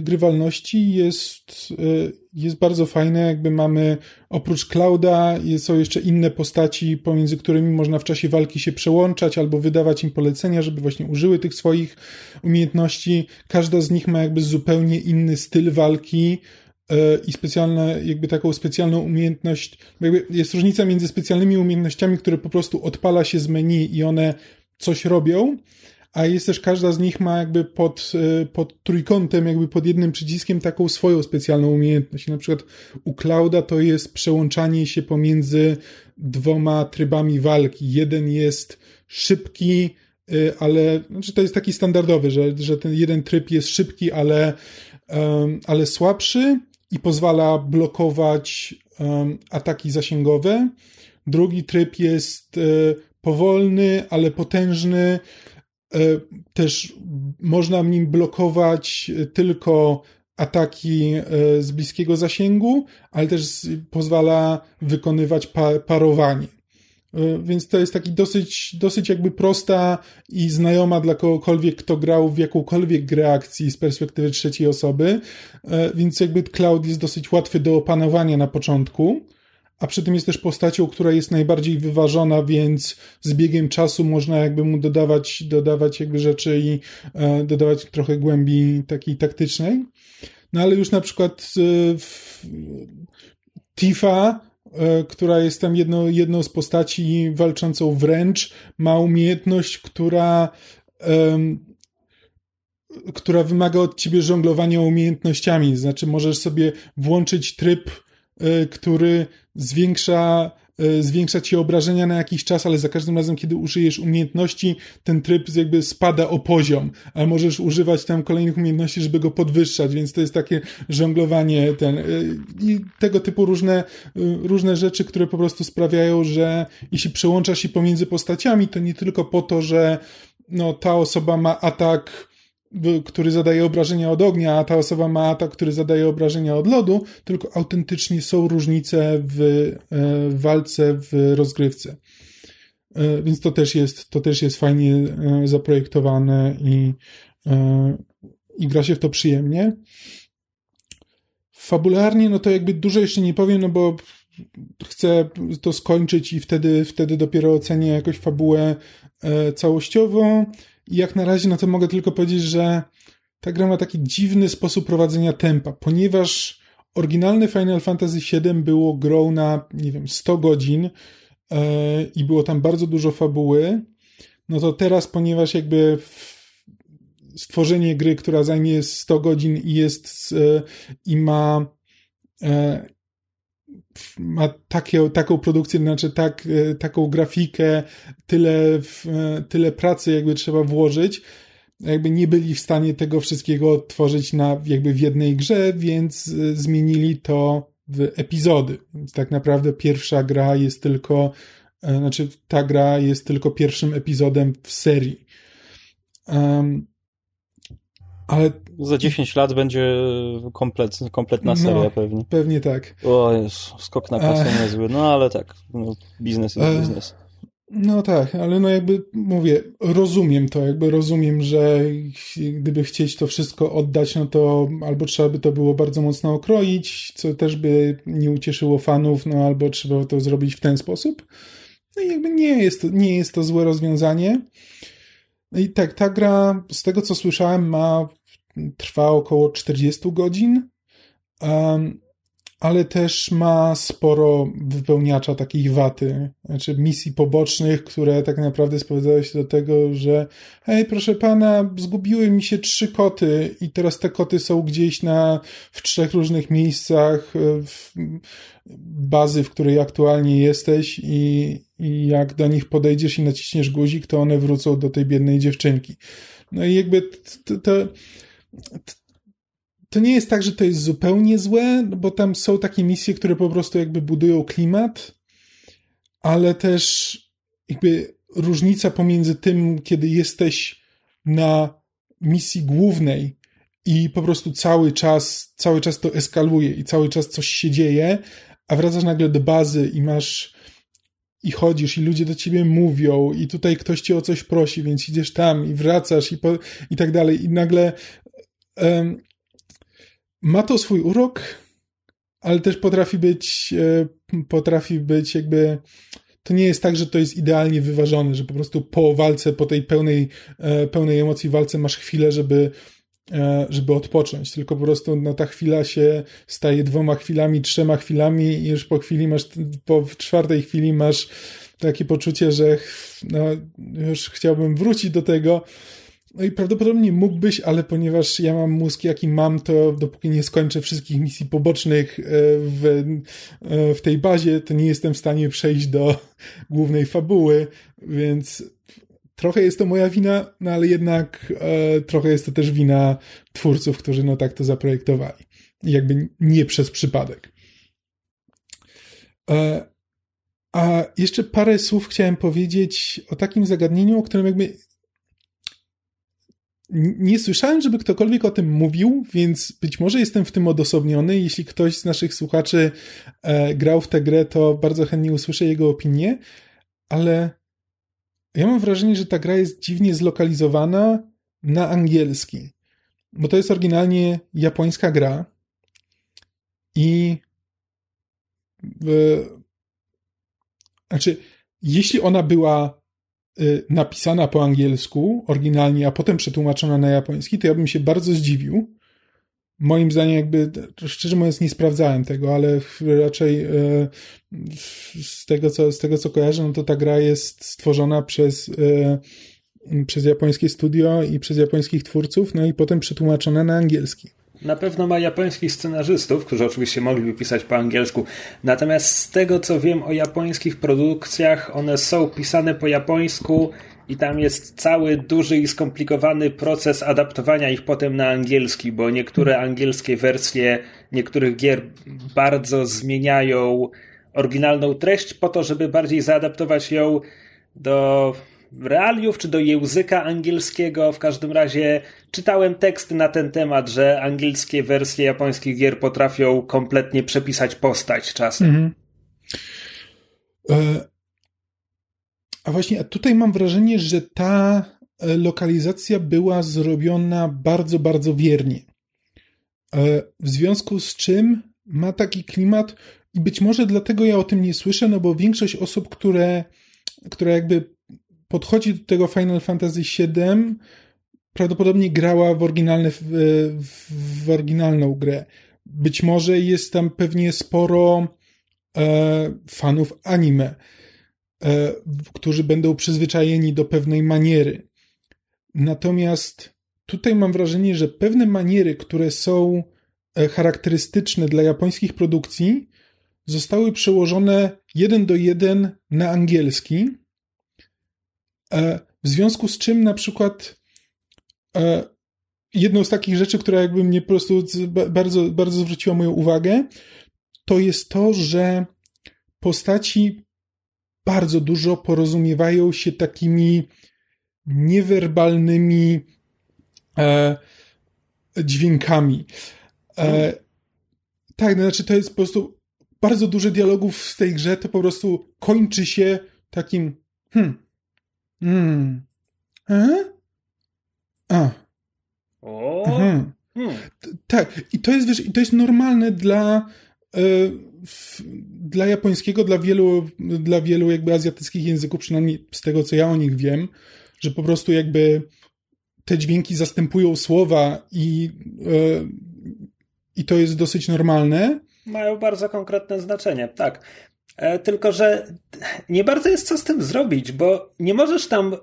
grywalności jest, e, jest bardzo fajne, jakby mamy oprócz Clouda są jeszcze inne postaci, pomiędzy którymi można w czasie walki się przełączać albo wydawać im polecenia, żeby właśnie użyły tych swoich umiejętności. Każda z nich ma jakby zupełnie inny styl walki, e, i specjalne, jakby taką specjalną umiejętność, jakby jest różnica między specjalnymi umiejętnościami, które po prostu odpala się z menu i one coś robią, a jest też każda z nich ma jakby pod, e, pod trójkątem, jakby pod jednym przyciskiem taką swoją specjalną umiejętność. Na przykład u Clouda to jest przełączanie się pomiędzy dwoma trybami walki. Jeden jest szybki, e, ale znaczy to jest taki standardowy, że, że ten jeden tryb jest szybki, ale, ale słabszy i pozwala blokować ataki zasięgowe. Drugi tryb jest e, powolny, ale potężny też można nim blokować tylko ataki e, z bliskiego zasięgu, ale też pozwala wykonywać parowanie. E, więc to jest taki dosyć, dosyć jakby prosta i znajoma dla kogokolwiek, kto grał w jakąkolwiek grę akcji z perspektywy trzeciej osoby. Więc jakby Cloud jest dosyć łatwy do opanowania na początku a przy tym jest też postacią, która jest najbardziej wyważona, więc z biegiem czasu można jakby mu dodawać, dodawać jakby rzeczy i e, dodawać trochę głębi takiej taktycznej. No ale już na przykład e, Tifa, e, która jest tam jedno, jedną z postaci walczącą wręcz, ma umiejętność, która która wymaga od ciebie żonglowania umiejętnościami. Znaczy, możesz sobie włączyć tryb który zwiększa, e, zwiększa ci obrażenia na jakiś czas, ale za każdym razem, kiedy użyjesz umiejętności, ten tryb jakby spada o poziom, a możesz używać tam kolejnych umiejętności, żeby go podwyższać, więc to jest takie żonglowanie ten e, i tego typu różne, różne rzeczy, które po prostu sprawiają, że jeśli przełączasz się pomiędzy postaciami, to nie tylko po to, że no, ta osoba ma atak który zadaje obrażenia od ognia, a ta osoba ma atak, który zadaje obrażenia od lodu, tylko autentycznie są różnice w, e, walce, w rozgrywce. E, więc to też jest, to też jest fajnie e, zaprojektowane i, i gra się w to przyjemnie. Fabularnie, no to jakby dużo jeszcze nie powiem, no bo chcę to skończyć i wtedy, wtedy dopiero ocenię jakoś fabułę całościową. I jak na razie, no to mogę tylko powiedzieć, że ta gra ma taki dziwny sposób prowadzenia tempa, ponieważ oryginalny Final Fantasy VII było grą na, nie wiem, 100 godzin yy, i było tam bardzo dużo fabuły, no to teraz, ponieważ jakby stworzenie gry, która zajmie 100 godzin i jest yy, i ma yy, ma takie, taką produkcję, znaczy tak, e, taką grafikę, tyle, e, tyle pracy jakby trzeba włożyć, jakby nie byli w stanie tego wszystkiego tworzyć na, jakby w jednej grze, więc e, zmienili to w epizody. Więc tak naprawdę pierwsza gra jest tylko, znaczy ta gra jest tylko pierwszym epizodem w serii. Um, ale... Za 10 lat będzie komplet, kompletna seria no, pewnie. Pewnie tak. O Jezu, skok na kasę e... niezły. No ale tak, no, biznes jest e... biznes. No tak, ale no jakby mówię, rozumiem to, jakby rozumiem, że gdyby chcieć to wszystko oddać, no to albo trzeba by to było bardzo mocno okroić, co też by nie ucieszyło fanów, no albo trzeba to zrobić w ten sposób. No i jakby nie jest to, nie jest to złe rozwiązanie. No i tak, ta gra, z tego co słyszałem, ma trwa około 40 godzin, ale też ma sporo wypełniacza takich waty, znaczy misji pobocznych, które tak naprawdę sprowadzają się do tego, że hej, proszę pana, zgubiły mi się trzy koty i teraz te koty są gdzieś na, w trzech różnych miejscach w bazy, w której aktualnie jesteś i, i jak do nich podejdziesz i naciśniesz guzik, to one wrócą do tej biednej dziewczynki. No i jakby to, to nie jest tak, że to jest zupełnie złe, bo tam są takie misje, które po prostu jakby budują klimat, ale też jakby różnica pomiędzy tym, kiedy jesteś na misji głównej i po prostu cały czas, cały czas to eskaluje i cały czas coś się dzieje, a wracasz nagle do bazy i masz i chodzisz, i ludzie do ciebie mówią, i tutaj ktoś cię o coś prosi, więc idziesz tam i wracasz, i, po, i tak dalej. I nagle um, ma to swój urok, ale też potrafi być, e, potrafi być jakby. To nie jest tak, że to jest idealnie wyważone, że po prostu po walce, po tej pełnej, e, pełnej emocji walce masz chwilę, żeby E, żeby odpocząć, tylko po prostu no, ta chwila się staje dwoma chwilami, trzema chwilami i już po chwili masz, po czwartej chwili masz takie poczucie, że no, już chciałbym wrócić do tego. No i prawdopodobnie mógłbyś, ale ponieważ ja mam mózg jaki mam, to dopóki nie skończę wszystkich misji pobocznych e, w, e, w tej bazie, to nie jestem w stanie przejść do głównej fabuły, więc trochę jest to moja wina, no ale jednak e, trochę jest to też wina twórców, którzy no tak to zaprojektowali. jakby nie przez przypadek. A jeszcze parę słów chciałem powiedzieć o takim zagadnieniu, o którym jakby nie słyszałem, żeby ktokolwiek o tym mówił, więc być może jestem w tym odosobniony. Jeśli ktoś z naszych słuchaczy e, grał w tę grę, to bardzo chętnie usłyszę jego opinię, ale ja mam wrażenie, że ta gra jest dziwnie zlokalizowana na angielski, bo to jest oryginalnie japońska gra i w, znaczy, jeśli ona była napisana po angielsku oryginalnie, a potem przetłumaczona na japoński, to ja bym się bardzo zdziwił, moim zdaniem jakby, szczerze mówiąc nie sprawdzałem tego, ale raczej e, z tego co, z tego co kojarzę, no to ta gra jest stworzona przez e, przez japońskie studio i przez japońskich twórców, no i potem przetłumaczona na angielski. Na pewno ma japońskich scenarzystów, którzy oczywiście mogliby pisać po angielsku. Natomiast z tego co wiem o japońskich produkcjach, one są pisane po japońsku i tam jest cały duży i skomplikowany proces adaptowania ich potem na angielski, bo niektóre angielskie wersje niektórych gier bardzo zmieniają oryginalną treść po to, żeby bardziej zaadaptować ją do realiów czy do języka angielskiego. W każdym razie czytałem teksty na ten temat, że angielskie wersje japońskich gier potrafią kompletnie przepisać postać czasem. Mhm. E, a właśnie tutaj mam wrażenie, że ta e, lokalizacja była zrobiona bardzo, bardzo wiernie. E, w związku z czym ma taki klimat i być może dlatego ja o tym nie słyszę, no bo większość osób, które, które jakby podchodzi do tego Final Fantasy VII, prawdopodobnie grała w, oryginalne, w, w oryginalną grę. Być może jest tam pewnie sporo e, fanów anime. E, którzy będą przyzwyczajeni do pewnej maniery. Natomiast tutaj mam wrażenie, że pewne maniery, które są e, charakterystyczne dla japońskich produkcji, zostały przełożone jeden do jeden na angielski. E, w związku z czym na przykład jedną z takich rzeczy, która jakby mnie po prostu bardzo, bardzo zwróciła moją uwagę, to jest to, że postaci bardzo dużo porozumiewają się takimi niewerbalnymi e, dźwiękami. E, tak, no znaczy to jest po prostu bardzo dużo dialogów w tej grze, to po prostu kończy się takim hmm, hmm, e? a, o, hmm. Hmm. Tak, i to jest, wiesz, i to jest normalne dla e, dla japońskiego, dla wielu, dla wielu jakby azjatyckich języków, przynajmniej z tego, co ja o nich wiem, że po prostu jakby te dźwięki zastępują słowa i, yy, i to jest dosyć normalne. Mają bardzo konkretne znaczenie, tak. E, tylko, że nie bardzo jest co z tym zrobić, bo nie możesz tam e,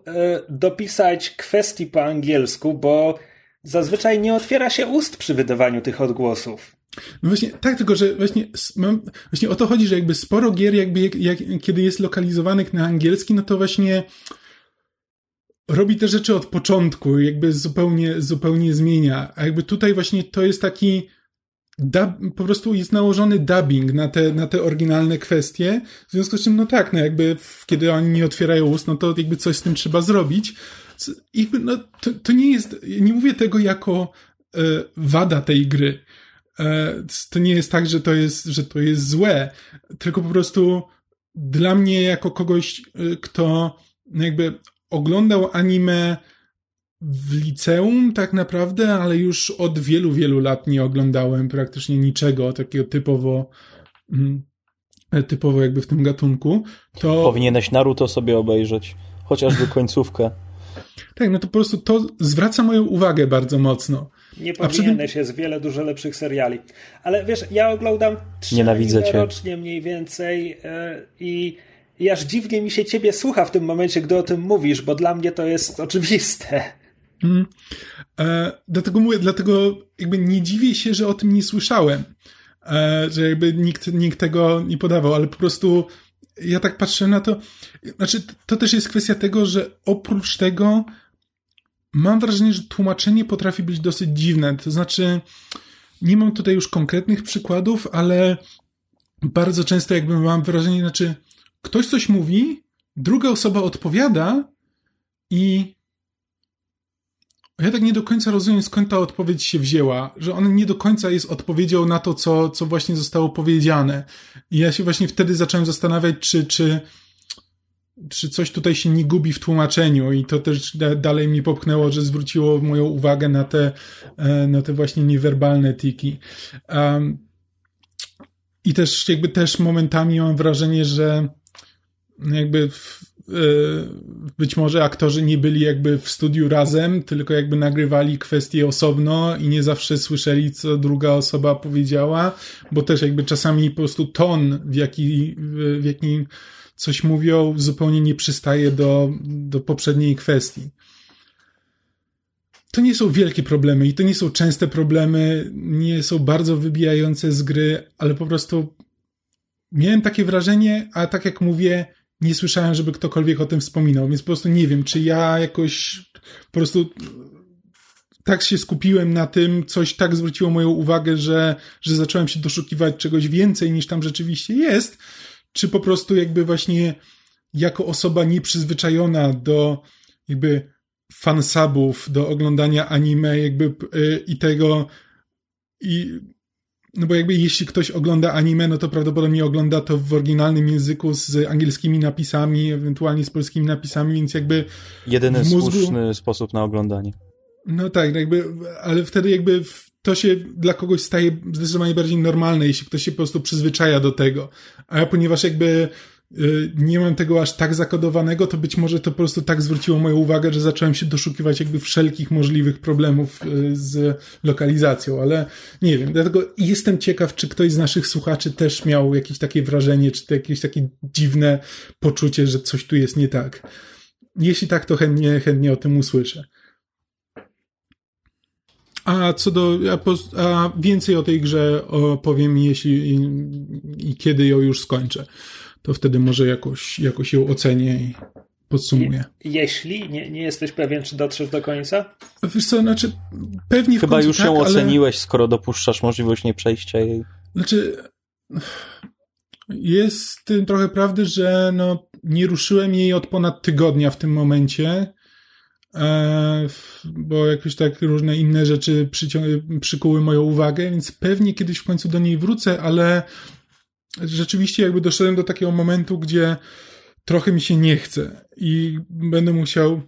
dopisać kwestii po angielsku, bo zazwyczaj nie otwiera się ust przy wydawaniu tych odgłosów. No właśnie, tak, tylko że właśnie, mam, właśnie o to chodzi, że jakby sporo gier, jakby jak, jak, kiedy jest lokalizowanych na angielski, no to właśnie robi te rzeczy od początku, jakby zupełnie, zupełnie zmienia. A jakby tutaj właśnie to jest taki po prostu jest nałożony dubbing na te, na te oryginalne kwestie, w związku z czym, no tak, no jakby kiedy oni nie otwierają ust, no to jakby coś z tym trzeba zrobić. Jakby, no, to, to nie jest, nie mówię tego jako e, wada tej gry. E, to nie jest tak, że to jest, że to jest złe, tylko po prostu dla mnie jako kogoś, e, kto jakby oglądał anime w liceum tak naprawdę, ale już od wielu, wielu lat nie oglądałem praktycznie niczego takiego typowo mm, typowo jakby w tym gatunku, to... Powinieneś Naruto sobie obejrzeć, chociażby <laughs> końcówkę. tak, no to po prostu to zwraca moją uwagę bardzo mocno. Nie powinieneś, jest wiele dużo lepszych seriali. Ale wiesz, ja oglądam trzy rocznie mniej więcej yy, i i aż dziwnie mi się ciebie słucha w tym momencie, gdy o tym mówisz, bo dla mnie to jest oczywiste. Mm. E, dlatego mówię, dlatego jakby nie dziwię się, że o tym nie słyszałem, e, że jakby nikt, nikt tego nie podawał, ale po prostu ja tak patrzę na to, znaczy to też jest kwestia tego, że oprócz tego mam wrażenie, że tłumaczenie potrafi być dosyć dziwne, to znaczy nie mam tutaj już konkretnych przykładów, ale bardzo często jakby mam wrażenie, znaczy ktoś coś mówi, druga osoba odpowiada i ja tak nie do końca rozumiem, skąd ta odpowiedź się wzięła, że ona nie do końca jest odpowiedzią na to, co, co właśnie zostało powiedziane. I ja się właśnie wtedy zacząłem zastanawiać, czy, czy, czy coś tutaj się nie gubi w tłumaczeniu i to też dalej mi popchnęło, że zwróciło moją uwagę na te, e, na te właśnie niewerbalne tiki. Um, I też jakby też momentami mam wrażenie, że jakby w, być może aktorzy nie byli jakby w studiu razem, tylko jakby nagrywali kwestie osobno i nie zawsze słyszeli, co druga osoba powiedziała, bo też jakby czasami po prostu ton, w jaki, w jakim coś mówią, zupełnie nie przystaje do, do poprzedniej kwestii. To nie są wielkie problemy i to nie są częste problemy, nie są bardzo wybijające z gry, ale po prostu miałem takie wrażenie, a tak jak mówię, nie słyszałem, żeby ktokolwiek o tym wspominał, więc po prostu nie wiem, czy ja jakoś po prostu tak się skupiłem na tym, coś tak zwróciło moją uwagę, że, że zacząłem się doszukiwać czegoś więcej niż tam rzeczywiście jest, czy po prostu jakby właśnie jako osoba nieprzyzwyczajona do jakby fansubów, do oglądania anime jakby yy, i tego i no bo jakby jeśli ktoś ogląda anime, no to prawdopodobnie ogląda to w oryginalnym języku z angielskimi napisami, ewentualnie z polskimi napisami, więc jakby Jedyny mózgu... słuszny sposób na oglądanie. No tak, jakby, ale wtedy jakby to się dla kogoś staje zdecydowanie bardziej normalne, jeśli ktoś się po prostu przyzwyczaja do tego. A ponieważ jakby nie mam tego aż tak zakodowanego, to być może to po prostu tak zwróciło moją uwagę, że zacząłem się doszukiwać jakby wszelkich możliwych problemów y, z lokalizacją, ale nie wiem, dlatego jestem ciekaw, czy ktoś z naszych słuchaczy też miał jakieś takie wrażenie, czy to jakieś takie dziwne poczucie, że coś tu jest nie tak. Jeśli tak, to chętnie, chętnie o tym usłyszę. A co do, a, a więcej o tej grze opowiem, jeśli i, i kiedy ją już skończę to wtedy może jakoś, jakoś ją ocenię i podsumuję. Jeśli nie, nie jesteś pewien, czy dotrzesz do końca? Wiesz co, znaczy pewnie Chyba już tak, ją ale... oceniłeś, skoro dopuszczasz możliwość nieprzejścia jej. Znaczy jest w tym trochę prawdy, że no, nie ruszyłem jej od ponad tygodnia w tym momencie, e, bo jakoś tak różne inne rzeczy przykuły moją uwagę, więc pewnie kiedyś w końcu do niej wrócę, ale rzeczywiście jakby doszedłem do takiego momentu, gdzie trochę mi się nie chce i będę musiał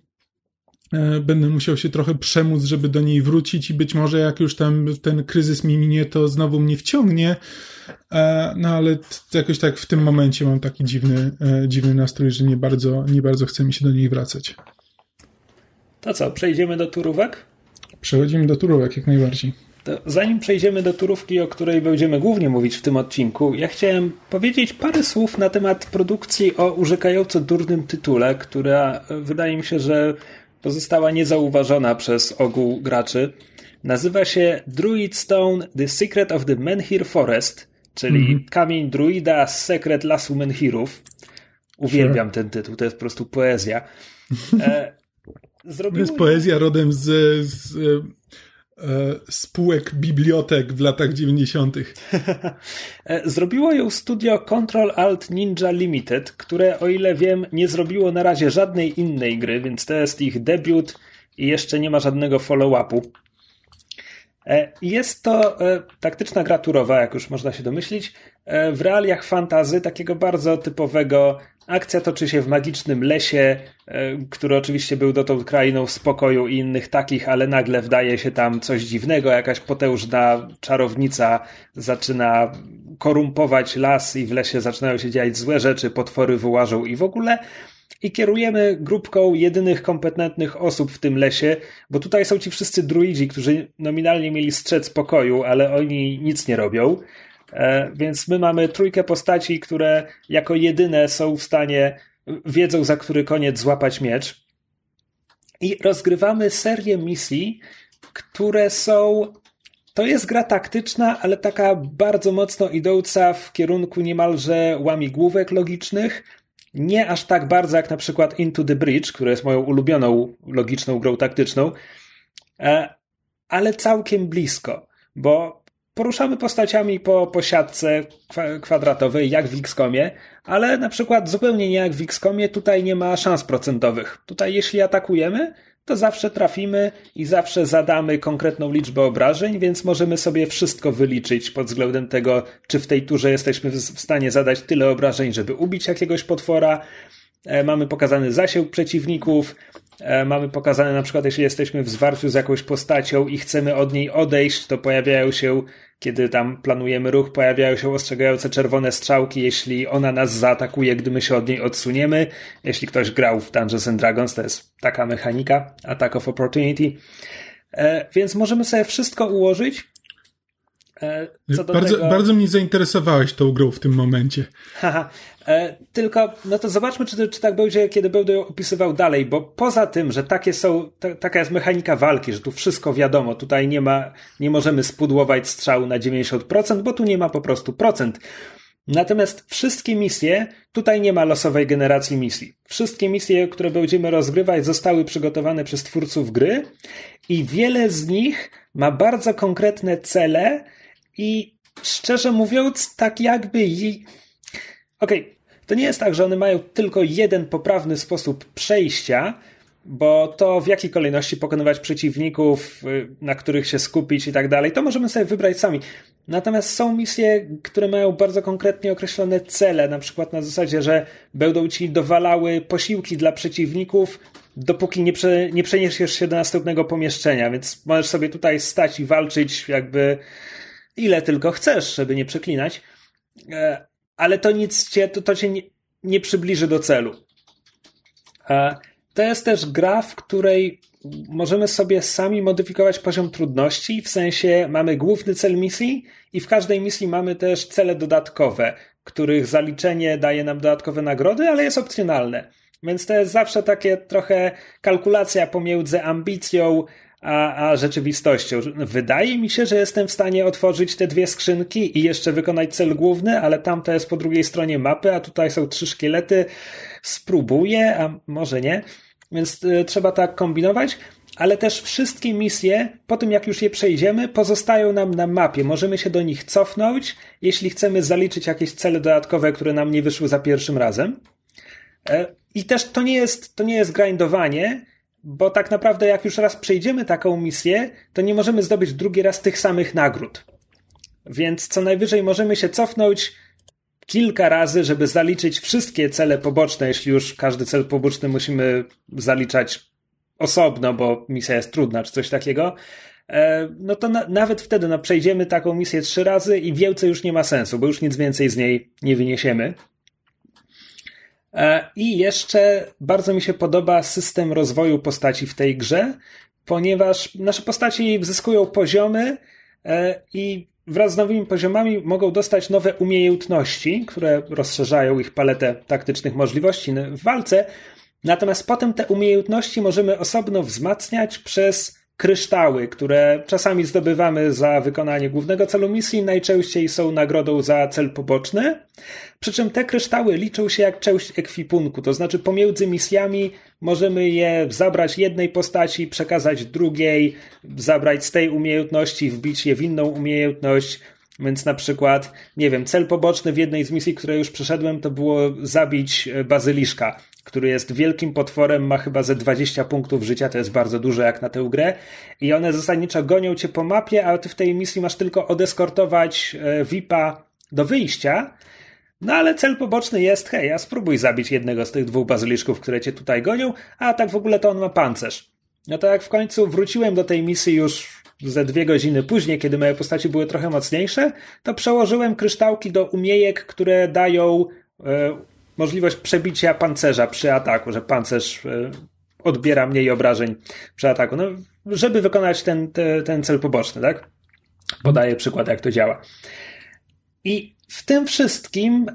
e, będę musiał się trochę przemóc, żeby do niej wrócić i być może jak już tam ten kryzys mi minie, to znowu mnie wciągnie, e, no ale jakoś tak w tym momencie mam taki dziwny, e, dziwny nastrój, że nie bardzo, nie bardzo chce mi się do niej wracać. To co, przejdziemy do turówek? Przechodzimy do turówek, jak najbardziej. To zanim przejdziemy do turówki, o której będziemy głównie mówić w tym odcinku, ja chciałem powiedzieć parę słów na temat produkcji o urzekająco durnym tytule, która wydaje mi się, że pozostała niezauważona przez ogół graczy. Nazywa się Druid Stone The Secret of the Menhir Forest, czyli mm -hmm. Kamień Druida, Sekret Lasu Menhirów. Uwielbiam sure. ten tytuł, to jest po prostu poezja. E, <laughs> zrobiło... To jest poezja rodem z, z e, spółek bibliotek w latach 90. <laughs> E, zrobiło ją studio Control Alt Ninja Limited, które o ile wiem nie zrobiło na razie żadnej innej gry, więc to jest ich debiut i jeszcze nie ma żadnego follow-upu. E, jest to e, taktyczna gra turowa, jak już można się domyślić, w realiach fantazy, takiego bardzo typowego. Akcja toczy się w magicznym lesie, który oczywiście był dotąd krainą spokoju i innych takich, ale nagle wdaje się tam coś dziwnego, jakaś potężna czarownica zaczyna korumpować las i w lesie zaczynają się dziać złe rzeczy, potwory wyłażą i w ogóle i kierujemy grupką jedynych kompetentnych osób w tym lesie, bo tutaj są ci wszyscy druidzi, którzy nominalnie mieli strzec pokoju, ale oni nic nie robią. E, więc my mamy trójkę postaci, które jako jedyne są w stanie, wiedzą za który koniec złapać miecz. I rozgrywamy serię misji, które są. To jest gra taktyczna, ale taka bardzo mocno idąca w kierunku niemalże łamigłówek logicznych. Nie aż tak bardzo jak na przykład Into the Bridge, która jest moją ulubioną logiczną grą taktyczną, e, ale całkiem blisko, bo poruszamy postaciami po, po siatce kwadratowej, jak w XCOMie, ale na przykład zupełnie nie jak w XCOMie, tutaj nie ma szans procentowych. Tutaj jeśli atakujemy, to zawsze trafimy i zawsze zadamy konkretną liczbę obrażeń, więc możemy sobie wszystko wyliczyć pod względem tego, czy w tej turze jesteśmy w stanie zadać tyle obrażeń, żeby ubić jakiegoś potwora. E, mamy pokazany zasięg przeciwników, E, mamy pokazane na przykład, jeśli jesteśmy w zwarciu z jakąś postacią i chcemy od niej odejść, to pojawiają się, kiedy tam planujemy ruch, pojawiają się ostrzegające czerwone strzałki, jeśli ona nas zaatakuje, gdy my się od niej odsuniemy. Jeśli ktoś grał w Dungeons and Dragons, to jest taka mechanika, Attack of Opportunity. E, więc możemy sobie wszystko ułożyć. E, bardzo, tego... bardzo mnie zainteresowałeś tą grą w tym momencie. Haha, <laughs> E, tylko, no to zobaczmy, czy, czy tak będzie, kiedy będę ją opisywał dalej, bo poza tym, że takie są, ta, taka jest mechanika walki, że tu wszystko wiadomo, tutaj nie ma, nie możemy spudłować strzału na 90%, bo tu nie ma po prostu procent. Natomiast wszystkie misje, tutaj nie ma losowej generacji misji. Wszystkie misje, które będziemy rozgrywać, zostały przygotowane przez twórców gry i wiele z nich ma bardzo konkretne cele i szczerze mówiąc, tak jakby Okej, okay. to nie jest tak, że one mają tylko jeden poprawny sposób przejścia, bo to w jakiej kolejności pokonywać przeciwników, y, na których się skupić i tak dalej, to możemy sobie wybrać sami. Natomiast są misje, które mają bardzo konkretnie określone cele, na przykład na zasadzie, że będą ci dowalały posiłki dla przeciwników, dopóki nie, prze, nie przeniesiesz się do następnego pomieszczenia, więc możesz sobie tutaj stać i walczyć jakby ile tylko chcesz, żeby nie przeklinać. E, ale to nic cię, to, to cię nie, nie przybliży do celu. E, to jest też gra, w której możemy sobie sami modyfikować poziom trudności, w sensie mamy główny cel misji i w każdej misji mamy też cele dodatkowe, których zaliczenie daje nam dodatkowe nagrody, ale jest opcjonalne. Więc to jest zawsze takie trochę kalkulacja pomiędzy ambicją a, a rzeczywistością. Wydaje mi się, że jestem w stanie otworzyć te dwie skrzynki i jeszcze wykonać cel główny, ale tamta jest po drugiej stronie mapy, a tutaj są trzy szkielety. Spróbuję, a może nie. Więc y, trzeba tak kombinować ale też wszystkie misje, po tym jak już je przejdziemy, pozostają nam na mapie. Możemy się do nich cofnąć, jeśli chcemy zaliczyć jakieś cele dodatkowe, które nam nie wyszły za pierwszym razem. E, I też to nie jest, to nie jest grindowanie, bo tak naprawdę jak już raz przejdziemy taką misję, to nie możemy zdobyć drugi raz tych samych nagród. Więc co najwyżej możemy się cofnąć kilka razy, żeby zaliczyć wszystkie cele poboczne, jeśli już każdy cel poboczny musimy zaliczać osobno, bo misja jest trudna, czy coś takiego, e, no to na, nawet wtedy no, przejdziemy taką misję trzy razy i wielce już nie ma sensu, bo już nic więcej z niej nie wyniesiemy. E, I jeszcze bardzo mi się podoba system rozwoju postaci w tej grze, ponieważ nasze postaci wzyskują poziomy e, i wraz z nowymi poziomami mogą dostać nowe umiejętności, które rozszerzają ich paletę taktycznych możliwości w walce. Natomiast potem te umiejętności możemy osobno wzmacniać przez kryształy, które czasami zdobywamy za wykonanie głównego celu misji, najczęściej są nagrodą za cel poboczny. Przy czym te kryształy liczą się jak część ekwipunku, to znaczy pomiędzy misjami możemy je zabrać jednej postaci, przekazać drugiej, zabrać z tej umiejętności, wbić je w inną umiejętność. Więc na przykład, nie wiem, cel poboczny w jednej z misji, które już przeszedłem, to było zabić bazyliszka który jest wielkim potworem, ma chyba ze 20 punktów życia, to jest bardzo dużo jak na tę grę. I one zasadniczo gonią cię po mapie, a ty w tej misji masz tylko odeskortować e, VIPa do wyjścia. No ale cel poboczny jest, hej, a spróbuj zabić jednego z tych dwóch bazyliszków, które cię tutaj gonią, a tak w ogóle to on ma pancerz. No to jak w końcu wróciłem do tej misji już ze dwie godziny później, kiedy moje postaci były trochę mocniejsze, to przełożyłem kryształki do umiejek, które dają e, możliwość przebicia pancerza przy ataku, że pancerz e, odbiera mniej obrażeń przy ataku. No, żeby wykonać ten, ten, cel poboczny, tak? Podaję przykład, jak to działa. I w tym wszystkim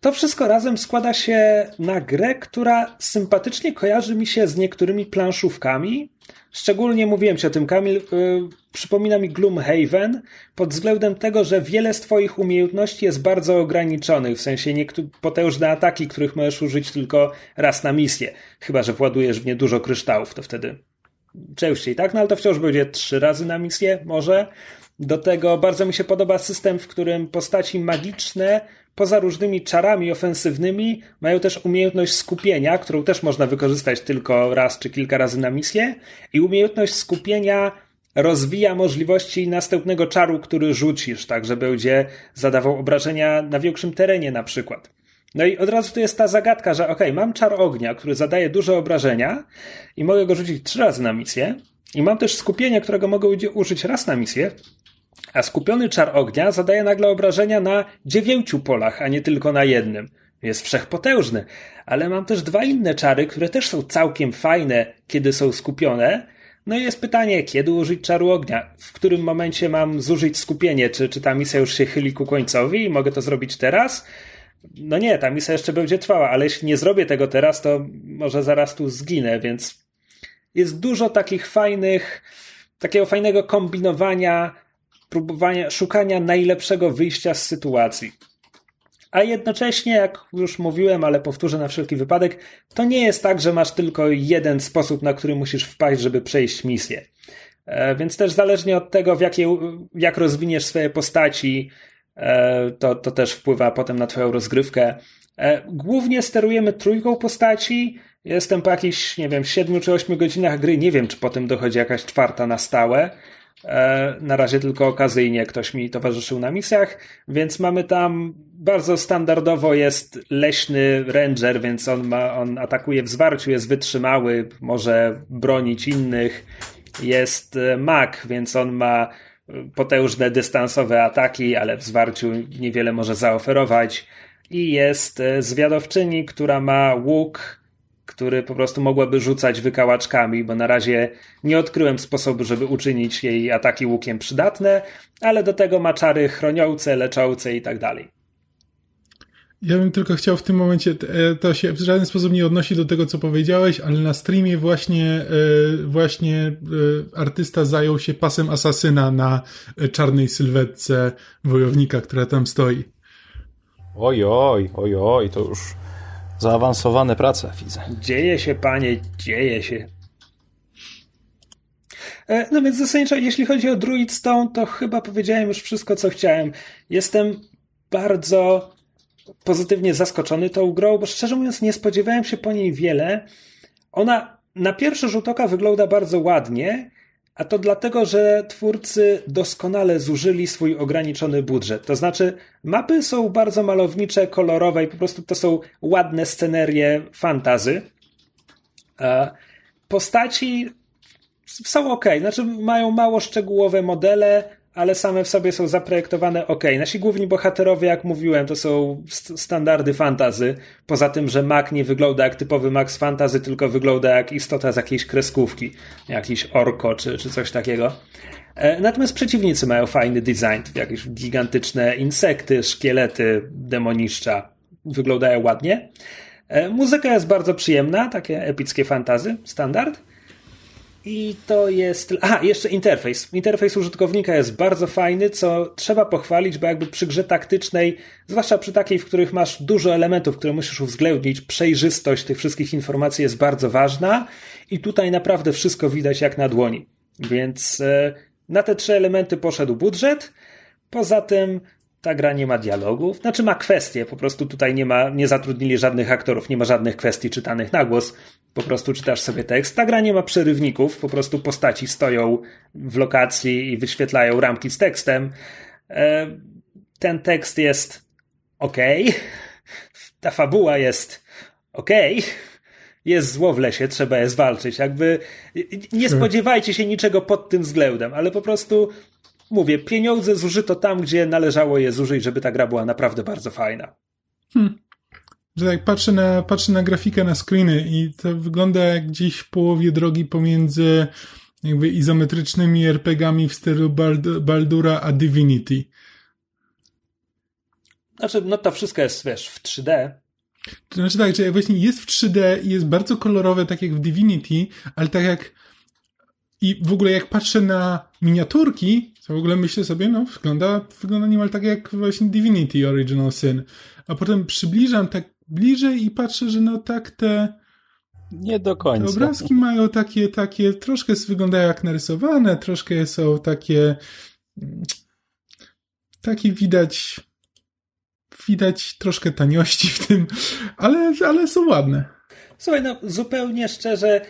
to wszystko razem składa się na grę, która sympatycznie kojarzy mi się z niektórymi planszówkami. Szczególnie mówiłem ci o tym, Kamil. Yy, przypomina mi Gloomhaven pod względem tego, że wiele z Twoich umiejętności jest bardzo ograniczonych, w sensie niektóre potężne ataki, których możesz użyć tylko raz na misję. Chyba, że władujesz w nie dużo kryształów, to wtedy częściej, tak? No ale to wciąż będzie trzy razy na misję, może. Do tego bardzo mi się podoba system, w którym postaci magiczne poza różnymi czarami ofensywnymi, mają też umiejętność skupienia, którą też można wykorzystać tylko raz czy kilka razy na misję. I umiejętność skupienia rozwija możliwości następnego czaru, który rzucisz, tak, że będzie zadawał obrażenia na większym terenie na przykład. No i od razu tu jest ta zagadka, że ok, mam czar ognia, który zadaje duże obrażenia i mogę go rzucić trzy razy na misję. I mam też skupienie, którego mogę użyć raz na misję, a skupiony czar ognia zadaje nagle obrażenia na dziewięciu polach, a nie tylko na jednym. Jest wszechpotężny. Ale mam też dwa inne czary, które też są całkiem fajne, kiedy są skupione. No i jest pytanie, kiedy użyć czaru ognia? W którym momencie mam zużyć skupienie? Czy, czy ta misja już się chyli ku końcowi i mogę to zrobić teraz? No nie, ta misja jeszcze będzie trwała, ale jeśli nie zrobię tego teraz, to może zaraz tu zginę, więc jest dużo takich fajnych, takiego fajnego kombinowania próbowania, szukania najlepszego wyjścia z sytuacji. A jednocześnie, jak już mówiłem, ale powtórzę na wszelki wypadek, to nie jest tak, że masz tylko jeden sposób, na który musisz wpaść, żeby przejść misję. E, więc też zależnie od tego, w jakie, jak rozwiniesz swoje postaci, e, to, to też wpływa potem na Twoją rozgrywkę. E, głównie sterujemy trójką postaci. Jestem po jakichś, nie wiem, siedmiu czy ośmiu godzinach gry. Nie wiem, czy potem dochodzi jakaś czwarta na stałe. E, na razie tylko okazyjnie ktoś mi towarzyszył na misjach, więc mamy tam bardzo standardowo jest leśny ranger, więc on ma, on atakuje w zwarciu, jest wytrzymały, może bronić innych. Jest e, mag, więc on ma e, potężne dystansowe ataki, ale w zwarciu niewiele może zaoferować. I jest zwiadowczyni, która ma łuk, który po prostu mogłaby rzucać wykałaczkami, bo na razie nie odkryłem sposobu, żeby uczynić jej ataki łukiem przydatne, ale do tego ma czary chroniące, leczące i tak dalej. Ja bym tylko chciał w tym momencie, e, to się w żaden sposób nie odnosi do tego, co powiedziałeś, ale na streamie właśnie, e, właśnie e, artysta zajął się pasem asasyna na czarnej sylwetce wojownika, która tam stoi. Oj, oj, oj, oj, to już Zaawansowane prace widzę. Dzieje się, panie, dzieje się. E, no więc zasadniczo, jeśli chodzi o Druid Stone, to chyba powiedziałem już wszystko, co chciałem. Jestem bardzo pozytywnie zaskoczony tą grą, bo szczerze mówiąc nie spodziewałem się po niej wiele. Ona na pierwszy rzut oka wygląda bardzo ładnie, a to dlatego, że twórcy doskonale zużyli swój ograniczony budżet. To znaczy, mapy są bardzo malownicze, kolorowe i po prostu to są ładne scenerie fantazy. Postaci są ok, znaczy mają mało szczegółowe modele, ale same w sobie są zaprojektowane ok. Nasi główni bohaterowie, jak mówiłem, to są st standardy fantazy. Poza tym, że Mac nie wygląda jak typowy Max fantazy, tylko wygląda jak istota z jakiejś kreskówki. Jakiś orko czy, czy coś takiego. E, natomiast przeciwnicy mają fajny design, jakieś gigantyczne insekty, szkielety, demoniszcza. Wyglądają ładnie. E, muzyka jest bardzo przyjemna, takie epickie fantazy, standard. I to jest. Aha, jeszcze interfejs. Interfejs użytkownika jest bardzo fajny, co trzeba pochwalić, bo jakby przy grze taktycznej, zwłaszcza przy takiej, w których masz dużo elementów, które musisz uwzględnić, przejrzystość tych wszystkich informacji jest bardzo ważna. I tutaj naprawdę wszystko widać jak na dłoni. Więc e, na te trzy elementy poszedł budżet. Poza tym ta gra nie ma dialogów, znaczy ma kwestie, po prostu tutaj nie ma, nie zatrudnili żadnych aktorów, nie ma żadnych kwestii czytanych na głos, po prostu czytasz sobie tekst. Ta gra nie ma przerywników, po prostu postaci stoją w lokacji i wyświetlają ramki z tekstem. E, ten tekst jest ok, ta fabuła jest ok, jest zło w lesie, trzeba je zwalczyć. Jakby nie spodziewajcie się niczego pod tym względem, ale po prostu mówię, pieniądze zużyto tam, gdzie należało je zużyć, żeby ta gra była naprawdę bardzo fajna. Hmm. Że tak patrzę na, patrzę na grafikę na screeny i to wygląda jak gdzieś w połowie drogi pomiędzy jakby izometrycznymi RPGami w stylu Bald Baldura a Divinity. Znaczy, no to wszystko jest, wiesz, w 3D. To znaczy tak, że właśnie jest w 3D i jest bardzo kolorowe, tak jak w Divinity, ale tak jak i w ogóle jak patrzę na miniaturki, to w ogóle myślę sobie, no wygląda, wygląda niemal tak jak właśnie Divinity Original Sin. A potem przybliżam tak bliżej i patrzę, że no tak te nie do końca. Te obrazki mają takie, takie, troszkę wyglądają jak narysowane, troszkę są takie, takie widać, widać troszkę taniości w tym, ale, ale są ładne. Słuchaj, no zupełnie szczerze,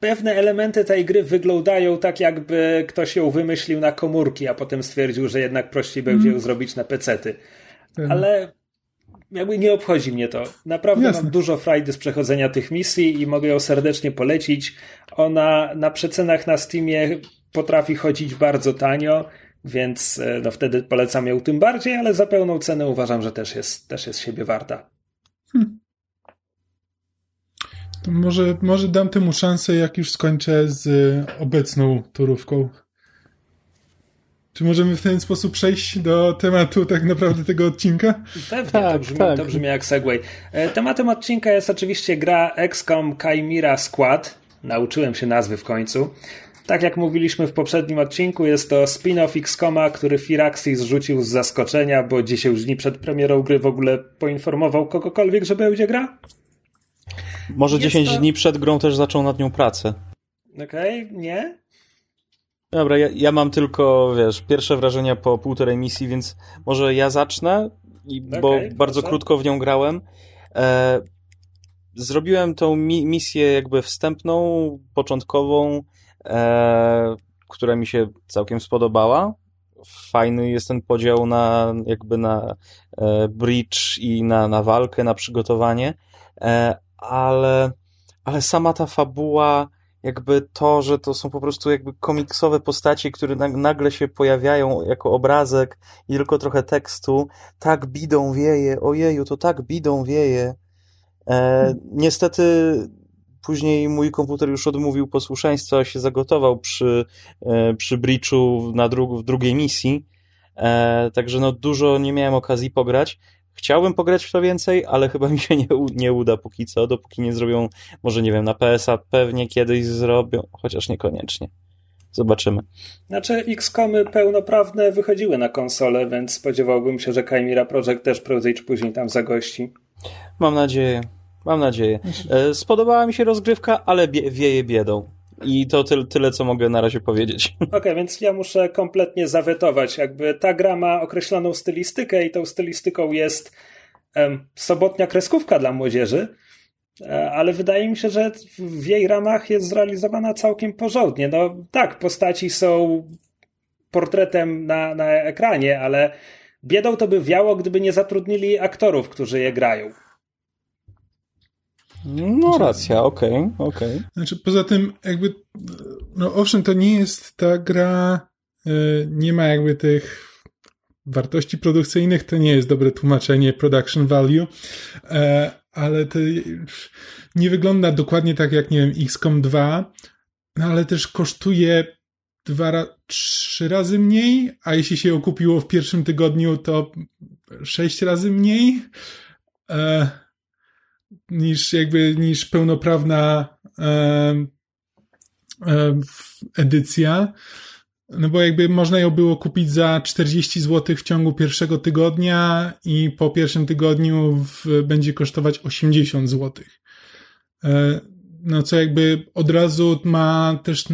pewne elementy tej gry wyglądają tak, jakby ktoś ją wymyślił na komórki, a potem stwierdził, że jednak prościej będzie ją mm. zrobić na pecety. Ale jakby nie obchodzi mnie to. Naprawdę Jasne. mam dużo frajdy z przechodzenia tych misji i mogę ją serdecznie polecić. Ona na przecenach na Steamie potrafi chodzić bardzo tanio, więc e, no wtedy polecam ją tym bardziej, ale za pełną cenę uważam, że też jest, też jest siebie warta. Hmm. To może, może dam temu szansę, jak już skończę z obecną turówką. Czy możemy w ten sposób przejść do tematu tak naprawdę tego odcinka? Pewnie, tak, to, brzmi, tak. to brzmi jak segway. E, tematem odcinka jest oczywiście gra XCOM Chimera Squad. Nauczyłem się nazwy w końcu. Tak jak mówiliśmy w poprzednim odcinku, jest to spin-off XCOMa, który Firaxis zrzucił z zaskoczenia, bo 10 dni przed premierą gry w ogóle poinformował kogokolwiek, że będzie gra. Może jest 10 to... dni przed grą też zaczął nad nią pracę. Okej, okay, nie? Dobra, ja, ja, mam tylko, wiesz, pierwsze wrażenia po półtorej misji, więc może ja zacznę, i, okay, bo bardzo krótko w nią grałem. E, zrobiłem tą mi misję jakby wstępną, początkową, e, która mi się całkiem spodobała. Fajny jest ten podział na jakby na e, bridge i na, na walkę, na przygotowanie, e, ale, ale sama ta fabuła jakby to, że to są po prostu jakby komiksowe postaci, które nagle się pojawiają jako obrazek i tylko trochę tekstu, tak bidą wieje, ojeju, to tak bidą wieje. E, niestety później mój komputer już odmówił posłuszeństwa, się zagotował przy, e, przy Breachu na dru w drugiej misji, e, także no dużo nie miałem okazji pograć. Chciałbym pograć w to więcej, ale <laughs> chyba mi się nie, nie uda póki co, dopóki nie zrobią, może nie wiem, na PSA pewnie kiedyś zrobią, chociaż niekoniecznie. Zobaczymy. Znaczy, XCOMy pełnoprawne wychodziły na konsolę, więc spodziewałbym się, że Chimera Project też prędzej czy później tam zagości. Mam nadzieję. Mam nadzieję. E, spodobała mi się rozgrywka, ale bie wieje biedą. I to tyle, tyle, co mogę na razie powiedzieć. <laughs> Okej, okay, więc ja muszę kompletnie zawetować. Jakby ta gra ma określoną stylistykę i tą stylistyką jest um, sobotnia kreskówka dla młodzieży, e, ale wydaje mi się, że w jej ramach jest zrealizowana całkiem porządnie. No tak, postaci są portretem na, na ekranie, ale biedą to by wiało, gdyby nie zatrudnili aktorów, którzy je grają. No racja, okej, okay, okej. Okay. Znaczy poza tym jakby, no owszem, to nie jest ta gra, e, nie ma jakby tych wartości produkcyjnych, to nie jest dobre tłumaczenie production value, e, ale to nie wygląda dokładnie tak jak, nie wiem, XCOM 2, no ale też kosztuje dwa, trzy razy mniej, a jeśli się ją kupiło w pierwszym tygodniu, to sześć razy mniej. E, niż jakby, niż pełnoprawna, e, e, edycja, no bo jakby można ją było kupić za 40 zł w ciągu pierwszego tygodnia i po pierwszym tygodniu w, będzie kosztować 80 zł. E, no co jakby od razu ma też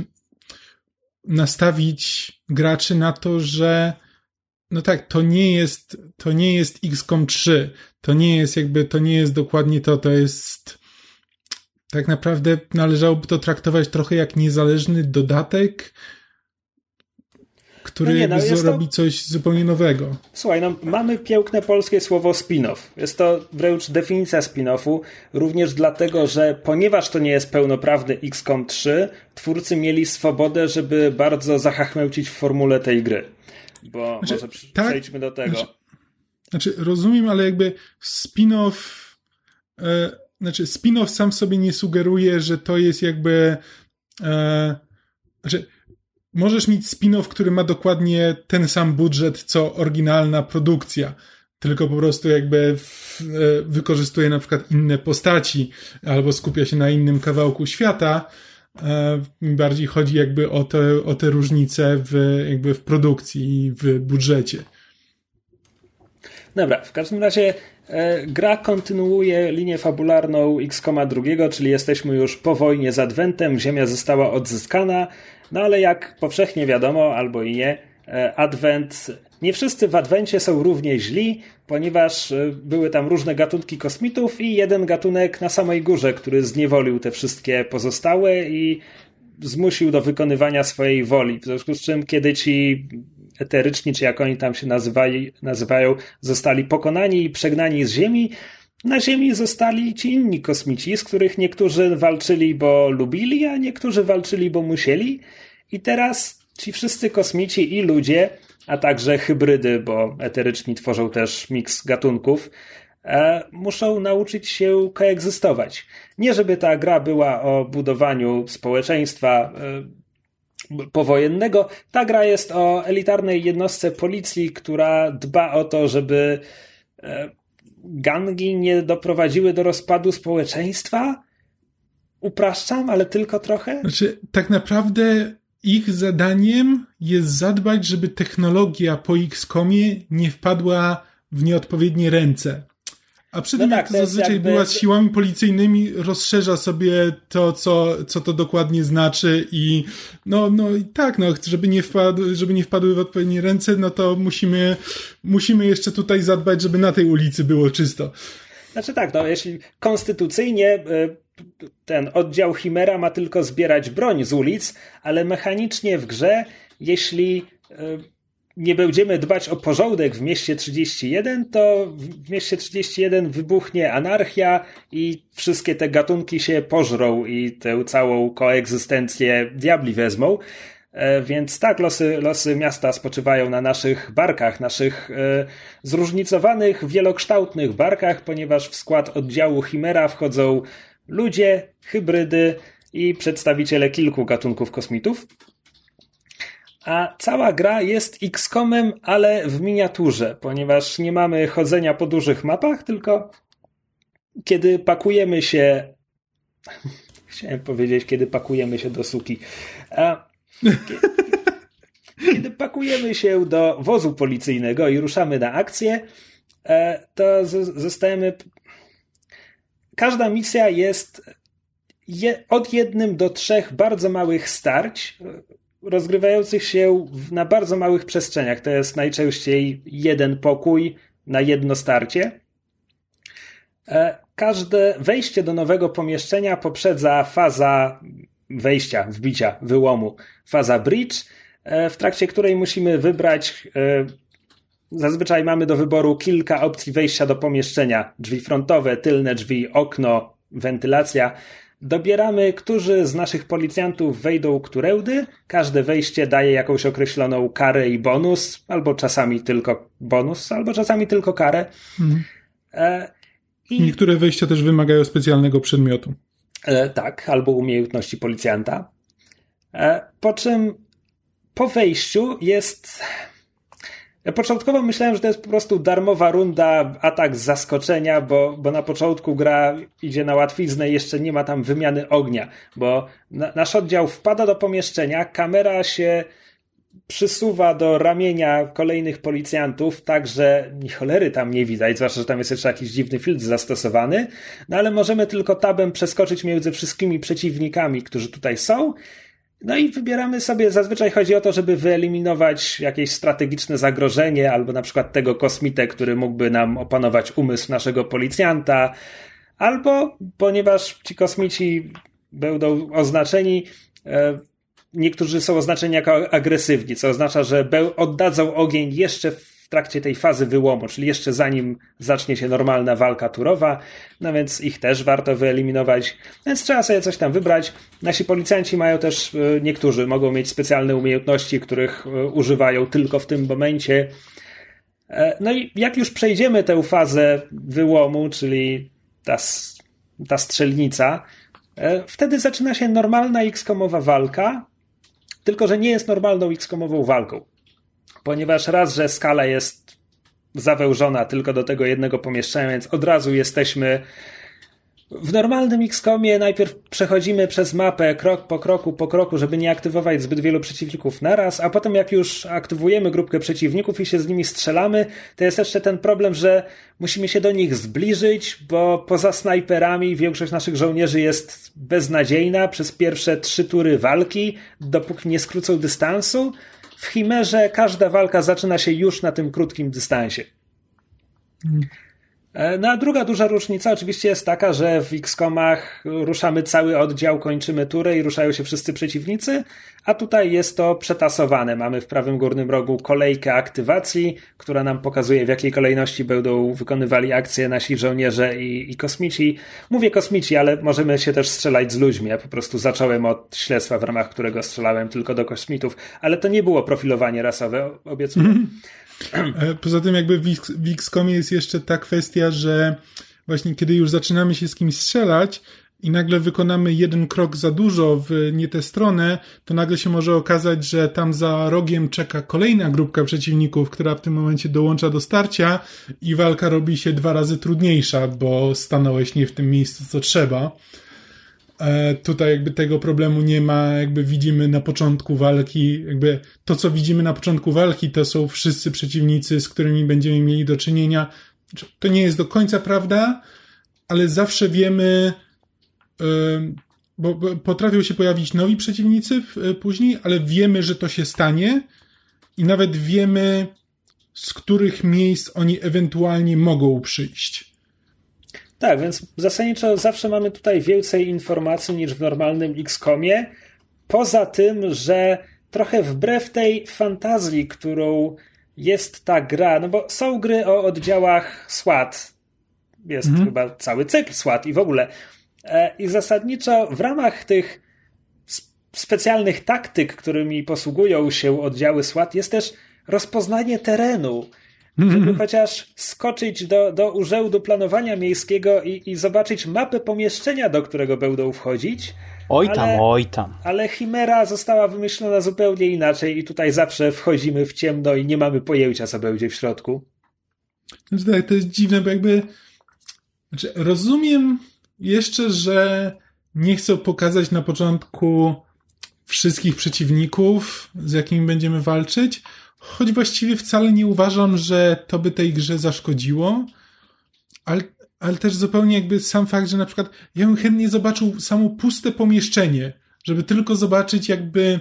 nastawić graczy na to, że no tak, to nie jest, to nie jest XCOM 3. To nie jest jakby, to nie jest dokładnie to, to jest tak naprawdę należałoby to traktować trochę jak niezależny dodatek, który no nie, no, robi to... coś zupełnie nowego. Słuchaj, no, mamy piękne polskie słowo spin-off. Jest to wręcz definicja spin-offu, również dlatego, że ponieważ to nie jest pełnoprawny XCOM 3, twórcy mieli swobodę, żeby bardzo zachachmęcić w formule tej gry. Bo znaczy, może tak, przejdźmy do tego. Znaczy, znaczy, rozumiem, ale jakby spin-off e, znaczy spin-off sam sobie nie sugeruje, że to jest jakby e, znaczy możesz mieć spin-off, który ma dokładnie ten sam budżet, co oryginalna produkcja, tylko po prostu jakby w, e, wykorzystuje na przykład inne postaci albo skupia się na innym kawałku świata. E, bardziej chodzi jakby o te, o te różnice w, jakby w produkcji i w budżecie. Dobra, w każdym razie e, gra kontynuuje linię fabularną X-Koma II, czyli jesteśmy już po wojnie z Adwentem, Ziemia została odzyskana, no ale jak powszechnie wiadomo, albo i nie, e, Advent, nie wszyscy w Adwencie są równie źli, ponieważ e, były tam różne gatunki kosmitów i jeden gatunek na samej górze, który zniewolił te wszystkie pozostałe i zmusił do wykonywania swojej woli. W związku z czym, kiedy ci eteryczni, czy jak oni tam się nazywali, nazywają, zostali pokonani i przegnani z Ziemi, na Ziemi zostali ci inni kosmici, z których niektórzy walczyli, bo lubili, a niektórzy walczyli, bo musieli. I teraz ci wszyscy kosmici i ludzie, a także hybrydy, bo eteryczni tworzą też miks gatunków, e, muszą nauczyć się koegzystować. Nie żeby ta gra była o budowaniu społeczeństwa e, powojennego, ta gra jest o elitarnej jednostce policji, która dba o to, żeby e, gangi nie doprowadziły do rozpadu społeczeństwa? Upraszczam, ale tylko trochę? Znaczy, tak naprawdę ich zadaniem jest zadbać, żeby technologia po XCOMie nie wpadła w nieodpowiednie ręce. A przy no tym, tak, jak to zazwyczaj jakby... była z siłami policyjnymi, rozszerza sobie to, co, co to dokładnie znaczy i no, no i tak, no, żeby nie, wpadły, żeby nie wpadły w odpowiednie ręce, no to musimy, musimy jeszcze tutaj zadbać, żeby na tej ulicy było czysto. Znaczy tak, no jeśli konstytucyjnie y, ten oddział Chimera ma tylko zbierać broń z ulic, ale mechanicznie w grze, jeśli y, nie będziemy dbać o porządek w mieście 31, to w mieście 31 wybuchnie anarchia i wszystkie te gatunki się pożrą i tę całą koegzystencję diabli wezmą. E, więc tak, losy, losy miasta spoczywają na naszych barkach, naszych e, zróżnicowanych, wielokształtnych barkach, ponieważ w skład oddziału Chimera wchodzą ludzie, hybrydy i przedstawiciele kilku gatunków kosmitów a cała gra jest XCOMem, ale w miniaturze, ponieważ nie mamy chodzenia po dużych mapach, tylko kiedy pakujemy się. <laughs> Chciałem powiedzieć, kiedy pakujemy się do suki. A, <laughs> kiedy pakujemy się do wozu policyjnego i ruszamy na akcję, e, to zostajemy. Każda misja jest od jednym do trzech bardzo małych starć rozgrywających się na bardzo małych przestrzeniach. To jest najczęściej jeden pokój na jedno starcie. E, każde wejście do nowego pomieszczenia poprzedza faza wejścia, wbicia, wyłomu, faza bridge, e, w trakcie której musimy wybrać. E, zazwyczaj mamy do wyboru kilka opcji wejścia do pomieszczenia: drzwi frontowe, tylne drzwi, okno, wentylacja. Dobieramy, którzy z naszych policjantów wejdą którędy. Każde wejście daje jakąś określoną karę i bonus, albo czasami tylko bonus, albo czasami tylko karę. Mhm. E, i... Niektóre wejścia też wymagają specjalnego przedmiotu. E, tak, albo umiejętności policjanta. E, po czym po wejściu jest Ja początkowo myślałem, że to jest po prostu darmowa runda, atak z zaskoczenia, bo, bo na początku gra idzie na łatwiznę i jeszcze nie ma tam wymiany ognia, bo na, nasz oddział wpada do pomieszczenia, kamera się przysuwa do ramienia kolejnych policjantów, tak że ni cholery tam nie widać, zwłaszcza, że tam jest jeszcze jakiś dziwny filtr zastosowany, no ale możemy tylko tabem przeskoczyć między wszystkimi przeciwnikami, którzy tutaj są no i wybieramy sobie, zazwyczaj chodzi o to, żeby wyeliminować jakieś strategiczne zagrożenie, albo na przykład tego kosmitę, który mógłby nam opanować umysł naszego policjanta, albo ponieważ ci kosmici będą oznaczeni, e, niektórzy są oznaczeni jako agresywni, co oznacza, że oddadzą ogień jeszcze w w trakcie tej fazy wyłomu, czyli jeszcze zanim zacznie się normalna walka turowa, no więc ich też warto wyeliminować, więc trzeba sobie coś tam wybrać. Nasi policjanci mają też, e, niektórzy mogą mieć specjalne umiejętności, których e, używają tylko w tym momencie. E, no i jak już przejdziemy tę fazę wyłomu, czyli ta, ta strzelnica, wtedy zaczyna się normalna X-komowa walka, tylko że nie jest normalną X-komową walką ponieważ raz, że skala jest zawężona tylko do tego jednego pomieszczenia, więc od razu jesteśmy w normalnym XCOMie najpierw przechodzimy przez mapę krok po kroku, po kroku, żeby nie aktywować zbyt wielu przeciwników naraz, a potem jak już aktywujemy grupkę przeciwników i się z nimi strzelamy, to jest jeszcze ten problem, że musimy się do nich zbliżyć, bo poza snajperami większość naszych żołnierzy jest beznadziejna. Przez pierwsze trzy tury walki, dopóki nie skrócą dystansu, w Chimerze każda walka zaczyna się już na tym krótkim dystansie. E, no a druga duża różnica oczywiście jest taka, że w X-komach ruszamy cały oddział, kończymy turę i ruszają się wszyscy przeciwnicy, a tutaj jest to przetasowane. Mamy w prawym górnym rogu kolejkę aktywacji, która nam pokazuje w jakiej kolejności będą wykonywali akcje nasi żołnierze i, i kosmici. Mówię kosmici, ale możemy się też strzelać z ludźmi. Ja po prostu zacząłem od śledztwa, w ramach którego strzelałem tylko do kosmitów, ale to nie było profilowanie rasowe, obiecuję. E, poza tym jakby w XCOMie jest jeszcze ta kwestia, że właśnie kiedy już zaczynamy się z kimś strzelać i nagle wykonamy jeden krok za dużo w nie tę stronę, to nagle się może okazać, że tam za rogiem czeka kolejna grupka przeciwników, która w tym momencie dołącza do starcia i walka robi się dwa razy trudniejsza, bo stanąłeś nie w tym miejscu, co trzeba. E, tutaj jakby tego problemu nie ma, jakby widzimy na początku walki, jakby to, co widzimy na początku walki, to są wszyscy przeciwnicy, z którymi będziemy mieli do czynienia. To nie jest do końca prawda, ale zawsze wiemy, e, bo, potrafią się pojawić nowi przeciwnicy e, później, ale wiemy, że to się stanie i nawet wiemy, z których miejsc oni ewentualnie mogą przyjść. Tak, więc zasadniczo zawsze mamy tutaj więcej informacji niż w normalnym XCOMie. Poza tym, że trochę wbrew tej fantazji, którą jest ta gra, no bo są gry o oddziałach SWAT. Jest mhm. chyba cały cykl SWAT i w ogóle. E, I zasadniczo w ramach tych specjalnych taktyk, którymi posługują się oddziały SWAT, jest też rozpoznanie terenu żeby mhm. chociaż skoczyć do, do urzędu planowania miejskiego i, i zobaczyć mapę pomieszczenia, do którego będą wchodzić. Oj tam, ale, oj tam. Ale Chimera została wymyślona zupełnie inaczej i tutaj zawsze wchodzimy w ciemno i nie mamy pojęcia, co będzie w środku. Znaczy, tak, to jest dziwne, bo jakby znaczy, rozumiem jeszcze, że nie chcą pokazać na początku wszystkich przeciwników, z jakimi będziemy walczyć, choć właściwie wcale nie uważam, że to by tej grze zaszkodziło, ale, ale też zupełnie jakby sam fakt, że na przykład ja bym chętnie zobaczył samo puste pomieszczenie, żeby tylko zobaczyć jakby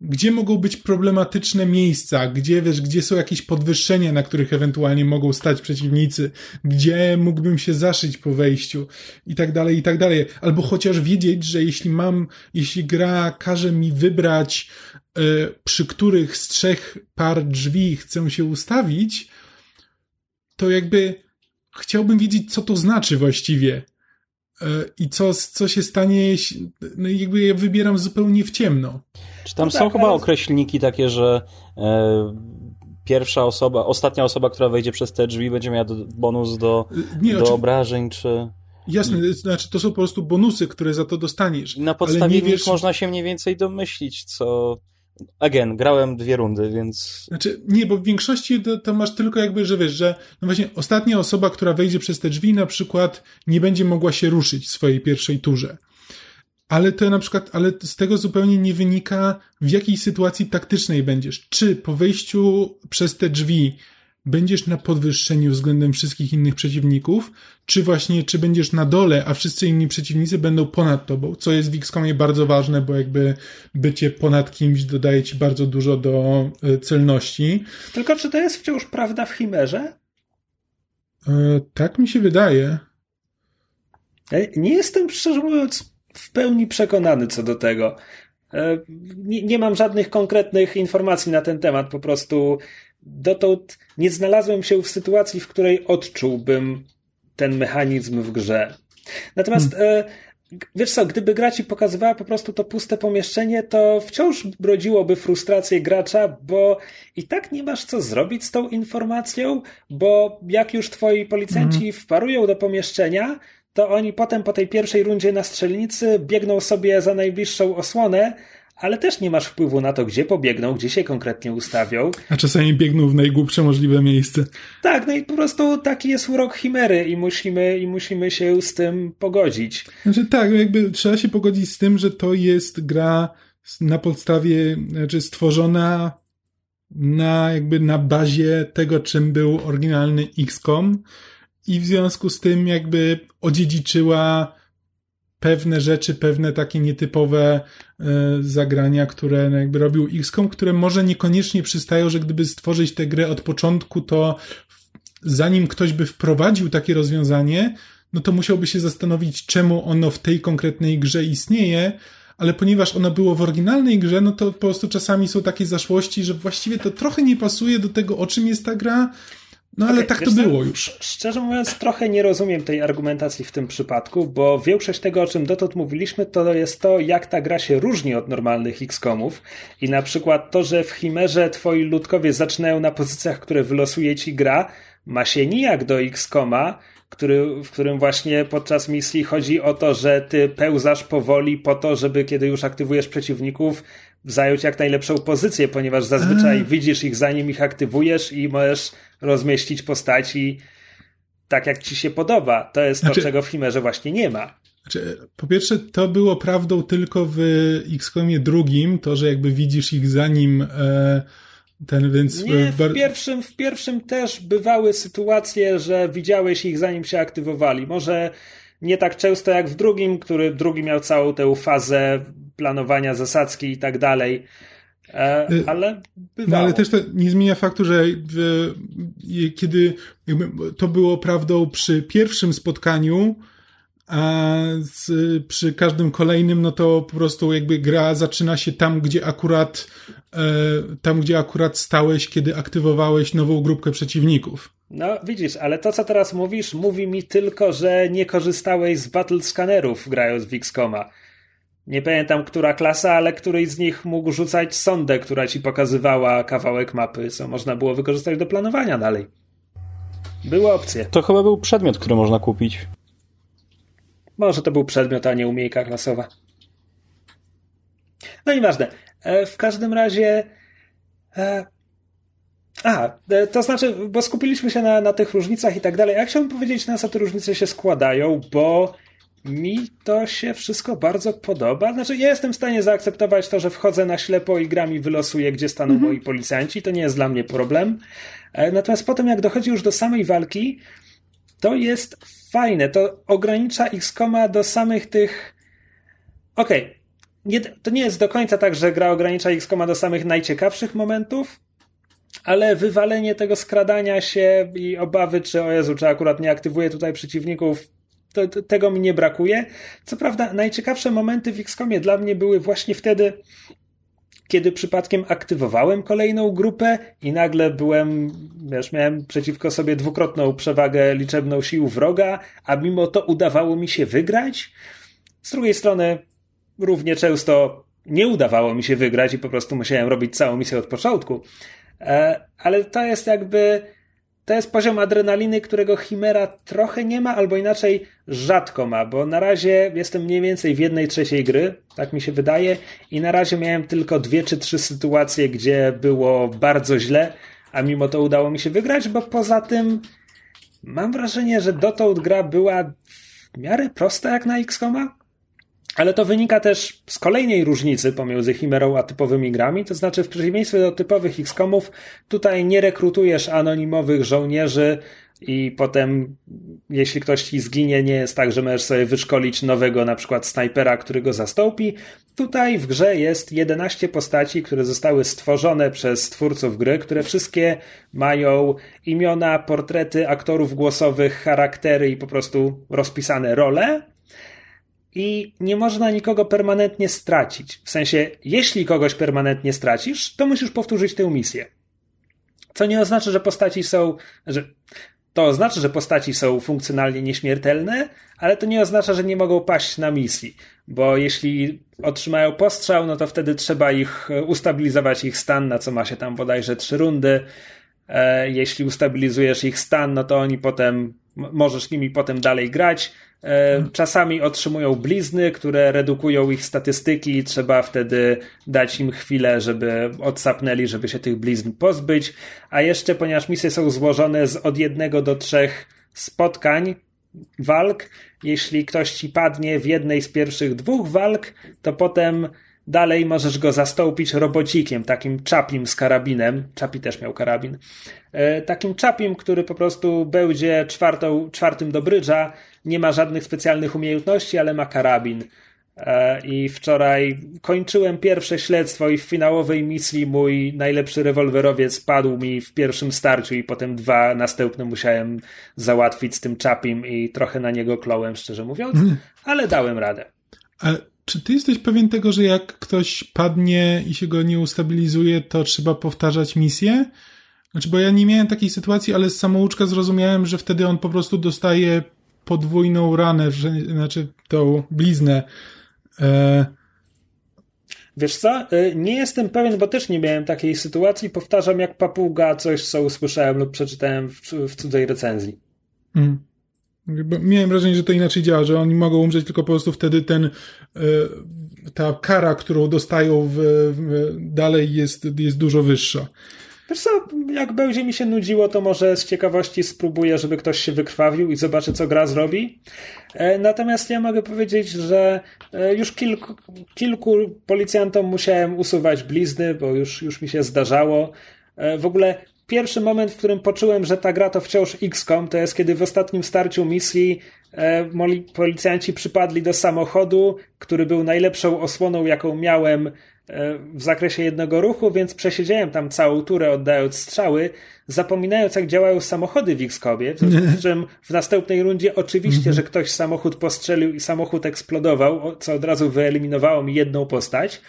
gdzie mogą być problematyczne miejsca, gdzie wiesz, gdzie są jakieś podwyższenia, na których ewentualnie mogą stać przeciwnicy, gdzie mógłbym się zaszyć po wejściu i tak dalej, i tak dalej. Albo chociaż wiedzieć, że jeśli mam, jeśli gra każe mi wybrać, y, przy których z trzech par drzwi chcę się ustawić, to jakby chciałbym wiedzieć, co to znaczy właściwie. I co, co się stanie, jeśli, no jakby ja wybieram zupełnie w ciemno. Czy tam no są tak, chyba ale... określniki takie, że e, pierwsza osoba, ostatnia osoba, która wejdzie przez te drzwi będzie miała bonus do, nie, do obrażeń, czy... Jasne, I... znaczy to są po prostu bonusy, które za to dostaniesz. Na podstawie nich wiesz... można się mniej więcej domyślić, co again, grałem dwie rundy, więc... Znaczy, nie, bo w większości to, to, masz tylko jakby, że wiesz, że no właśnie ostatnia osoba, która wejdzie przez te drzwi na przykład nie będzie mogła się ruszyć w swojej pierwszej turze. Ale to na przykład, ale z tego zupełnie nie wynika, w jakiej sytuacji taktycznej będziesz. Czy po wejściu przez te drzwi będziesz na podwyższeniu względem wszystkich innych przeciwników, czy właśnie, czy będziesz na dole, a wszyscy inni przeciwnicy będą ponad tobą, co jest w XCOMie bardzo ważne, bo jakby bycie ponad kimś dodaje ci bardzo dużo do e, celności. Tylko czy to jest wciąż prawda w Chimerze? E, tak mi się wydaje. E, nie jestem, szczerze mówiąc, w pełni przekonany co do tego. E, nie, nie mam żadnych konkretnych informacji na ten temat, po prostu dotąd nie znalazłem się w sytuacji, w której odczułbym ten mechanizm w grze. Natomiast hmm. wiesz co, gdyby gra ci pokazywała po prostu to puste pomieszczenie, to wciąż brodziłoby frustrację gracza, bo i tak nie masz co zrobić z tą informacją, bo jak już twoi policjanci hmm. wparują do pomieszczenia, to oni potem po tej pierwszej rundzie na strzelnicy biegną sobie za najbliższą osłonę, ale też nie masz wpływu na to, gdzie pobiegną, gdzie się konkretnie ustawią. A czasami biegną w najgłupsze możliwe miejsce. Tak, no i po prostu taki jest urok Chimery i musimy, i musimy się z tym pogodzić. Znaczy tak, jakby trzeba się pogodzić z tym, że to jest gra na podstawie, znaczy stworzona na jakby na bazie tego, czym był oryginalny XCOM i w związku z tym jakby odziedziczyła pewne rzeczy, pewne takie nietypowe e, zagrania, które no jakby robił XCOM, które może niekoniecznie przystają, że gdyby stworzyć tę grę od początku, to zanim ktoś by wprowadził takie rozwiązanie, no to musiałby się zastanowić, czemu ono w tej konkretnej grze istnieje, ale ponieważ ono było w oryginalnej grze, no to po prostu czasami są takie zaszłości, że właściwie to trochę nie pasuje do tego, o czym jest ta gra, no ale okay, tak to było już. Szczerze mówiąc, trochę nie rozumiem tej argumentacji w tym przypadku, bo większość tego, o czym dotąd mówiliśmy, to jest to, jak ta gra się różni od normalnych XCOMów. I na przykład to, że w Chimerze twoi ludkowie zaczynają na pozycjach, które wylosuje ci gra, ma się nijak do XCOMa, który, w którym właśnie podczas misji chodzi o to, że ty pełzasz powoli po to, żeby kiedy już aktywujesz przeciwników, zająć jak najlepszą pozycję, ponieważ zazwyczaj A. widzisz ich zanim ich aktywujesz i możesz rozmieścić postaci tak, jak ci się podoba. To jest znaczy, to, czego w Chimerze właśnie nie ma. Znaczy, po pierwsze, to było prawdą tylko w XCOMie drugim, to, że jakby widzisz ich zanim e, ten, więc... Nie, w pierwszym, w pierwszym też bywały sytuacje, że widziałeś ich zanim się aktywowali. Może nie tak często jak w drugim, który drugi miał całą tę fazę planowania zasadzki i tak dalej. E, y, ale bywało. No ale też to nie zmienia faktu, że w, kiedy to było prawdą przy pierwszym spotkaniu, a z, przy każdym kolejnym, no to po prostu jakby gra zaczyna się tam, gdzie akurat e, tam, gdzie akurat stałeś, kiedy aktywowałeś nową grupkę przeciwników. No, widzisz, ale to, co teraz mówisz, mówi mi tylko, że nie korzystałeś z battle scannerów grając w XCOMa. Nie pamiętam, która klasa, ale któryś z nich mógł rzucać sondę, która ci pokazywała kawałek mapy, co można było wykorzystać do planowania dalej. Były opcje. To chyba był przedmiot, który można kupić. Może to był przedmiot, a nie umiejka klasowa. No i ważne. E, w każdym razie. E, a, e, to znaczy, bo skupiliśmy się na, na tych różnicach i tak dalej. Ja chciałbym powiedzieć, na co te różnice się składają, bo mi to się wszystko bardzo podoba. Znaczy, ja jestem w stanie zaakceptować to, że wchodzę na ślepo i gram i wylosuję, gdzie staną mm -hmm. moi policjanci. To nie jest dla mnie problem. Natomiast potem, jak dochodzi już do samej walki, to jest fajne. To ogranicza X-Koma do samych tych. Okej. Okay. Nie, to nie jest do końca tak, że gra ogranicza X-Koma do samych najciekawszych momentów, ale wywalenie tego skradania się i obawy, czy o Jezu, czy akurat nie aktywuje tutaj przeciwników, to, to, tego mi nie brakuje. Co prawda, najciekawsze momenty w XCOMie dla mnie były właśnie wtedy, kiedy przypadkiem aktywowałem kolejną grupę i nagle byłem, wiesz, miałem przeciwko sobie dwukrotną przewagę liczebną sił wroga, a mimo to udawało mi się wygrać. Z drugiej strony, równie często nie udawało mi się wygrać i po prostu musiałem robić całą misję od początku. E, ale to jest jakby to jest poziom adrenaliny, którego Chimera trochę nie ma, albo inaczej rzadko ma, bo na razie jestem mniej więcej w jednej trzeciej gry, tak mi się wydaje, i na razie miałem tylko dwie czy trzy sytuacje, gdzie było bardzo źle, a mimo to udało mi się wygrać, bo poza tym mam wrażenie, że dotąd gra była w miarę prosta jak na XCOMa. Ale to wynika też z kolejnej różnicy pomiędzy Chimerą a typowymi grami, to znaczy w przeciwieństwie do typowych XCOMów, tutaj nie rekrutujesz anonimowych żołnierzy i potem, jeśli ktoś ci zginie, nie jest tak, że możesz sobie wyszkolić nowego na przykład snajpera, który go zastąpi. Tutaj w grze jest 11 postaci, które zostały stworzone przez twórców gry, które wszystkie mają imiona, portrety aktorów głosowych, charaktery i po prostu rozpisane role i nie można nikogo permanentnie stracić. W sensie, jeśli kogoś permanentnie stracisz, to musisz powtórzyć tę misję. Co nie oznacza, że postaci są, że to oznacza, że postaci są funkcjonalnie nieśmiertelne, ale to nie oznacza, że nie mogą paść na misji, bo jeśli otrzymają postrzał, no to wtedy trzeba ich ustabilizować ich stan, na co ma się tam bodajże trzy rundy. E, jeśli ustabilizujesz ich stan, no to oni potem, możesz nimi potem dalej grać. E, czasami otrzymują blizny, które redukują ich statystyki i trzeba wtedy dać im chwilę, żeby odsapnęli, żeby się tych blizn pozbyć. A jeszcze, ponieważ misje są złożone z od jednego do trzech spotkań, walk, jeśli ktoś ci padnie w jednej z pierwszych dwóch walk, to potem dalej możesz go zastąpić robocikiem, takim czapim z karabinem. Czapi też miał karabin. E, takim czapim, który po prostu będzie czwartą, czwartym do brydża nie ma żadnych specjalnych umiejętności, ale ma karabin. E, I wczoraj kończyłem pierwsze śledztwo i w finałowej misji mój najlepszy rewolwerowiec padł mi w pierwszym starciu i potem dwa następne musiałem załatwić z tym czapim i trochę na niego klołem, szczerze mówiąc, mhm. ale dałem radę. Ale czy ty jesteś pewien tego, że jak ktoś padnie i się go nie ustabilizuje, to trzeba powtarzać misję? Znaczy, bo ja nie miałem takiej sytuacji, ale z samouczka zrozumiałem, że wtedy on po prostu dostaje podwójną ranę, znaczy tą bliznę. E... Wiesz co? E, nie jestem pewien, bo też nie miałem takiej sytuacji. Powtarzam jak papuga coś, co usłyszałem lub przeczytałem w, w cudzej recenzji. Mm. Miałem wrażenie, że to inaczej działa, że oni mogą umrzeć tylko po prostu wtedy ten e, ta kara, którą dostają w, w, dalej jest, jest dużo wyższa. Wiesz co, jak będzie mi się nudziło, to może z ciekawości spróbuję, żeby ktoś się wykrwawił i zobaczy, co gra zrobi. E, natomiast ja mogę powiedzieć, że e, już kilku, kilku policjantom musiałem usuwać blizny, bo już, już mi się zdarzało. E, w ogóle pierwszy moment, w którym poczułem, że ta gra to wciąż XCOM, to jest kiedy w ostatnim starciu misji policjanci przypadli do samochodu, który był najlepszą osłoną, jaką miałem w zakresie jednego ruchu, więc przesiedziałem tam całą turę oddając strzały, zapominając jak działają samochody w X-Kobie, w <laughs> czym w następnej rundzie oczywiście, mhm. że ktoś samochód postrzelił i samochód eksplodował, co od razu wyeliminowało mi jedną postać.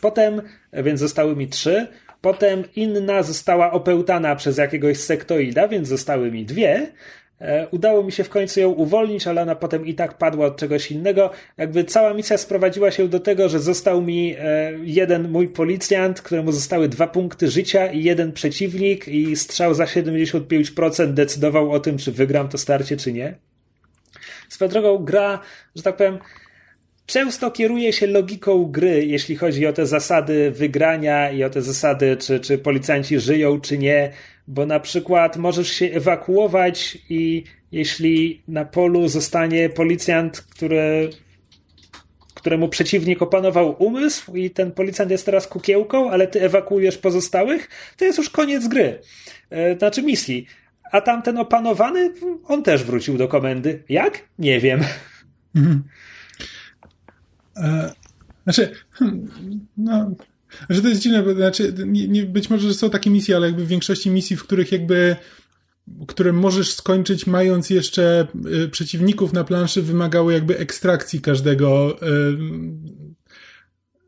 Potem, więc zostały mi trzy, potem inna została opełtana przez jakiegoś sektoida, więc zostały mi dwie, E, udało mi się w końcu ją uwolnić, ale ona potem i tak padła od czegoś innego. Jakby cała misja sprowadziła się do tego, że został mi e, jeden mój policjant, któremu zostały dwa punkty życia i jeden przeciwnik i strzał za 75% decydował o tym, czy wygram to starcie, czy nie. Swoją drogą gra, że tak powiem, często kieruje się logiką gry, jeśli chodzi o te zasady wygrania i o te zasady, czy, czy policjanci żyją, czy nie bo na przykład możesz się ewakuować i jeśli na polu zostanie policjant, który, któremu przeciwnik opanował umysł i ten policjant jest teraz kukiełką, ale ty ewakuujesz pozostałych, to jest już koniec gry. E, znaczy misji. A tamten opanowany, on też wrócił do komendy. Jak? Nie wiem. Mhm. E, znaczy, hmm, no, że to jest dziwne, bo znaczy, nie, nie, być może, że są takie misje, ale jakby w większości misji, w których jakby które możesz skończyć mając jeszcze y, przeciwników na planszy, wymagały jakby ekstrakcji każdego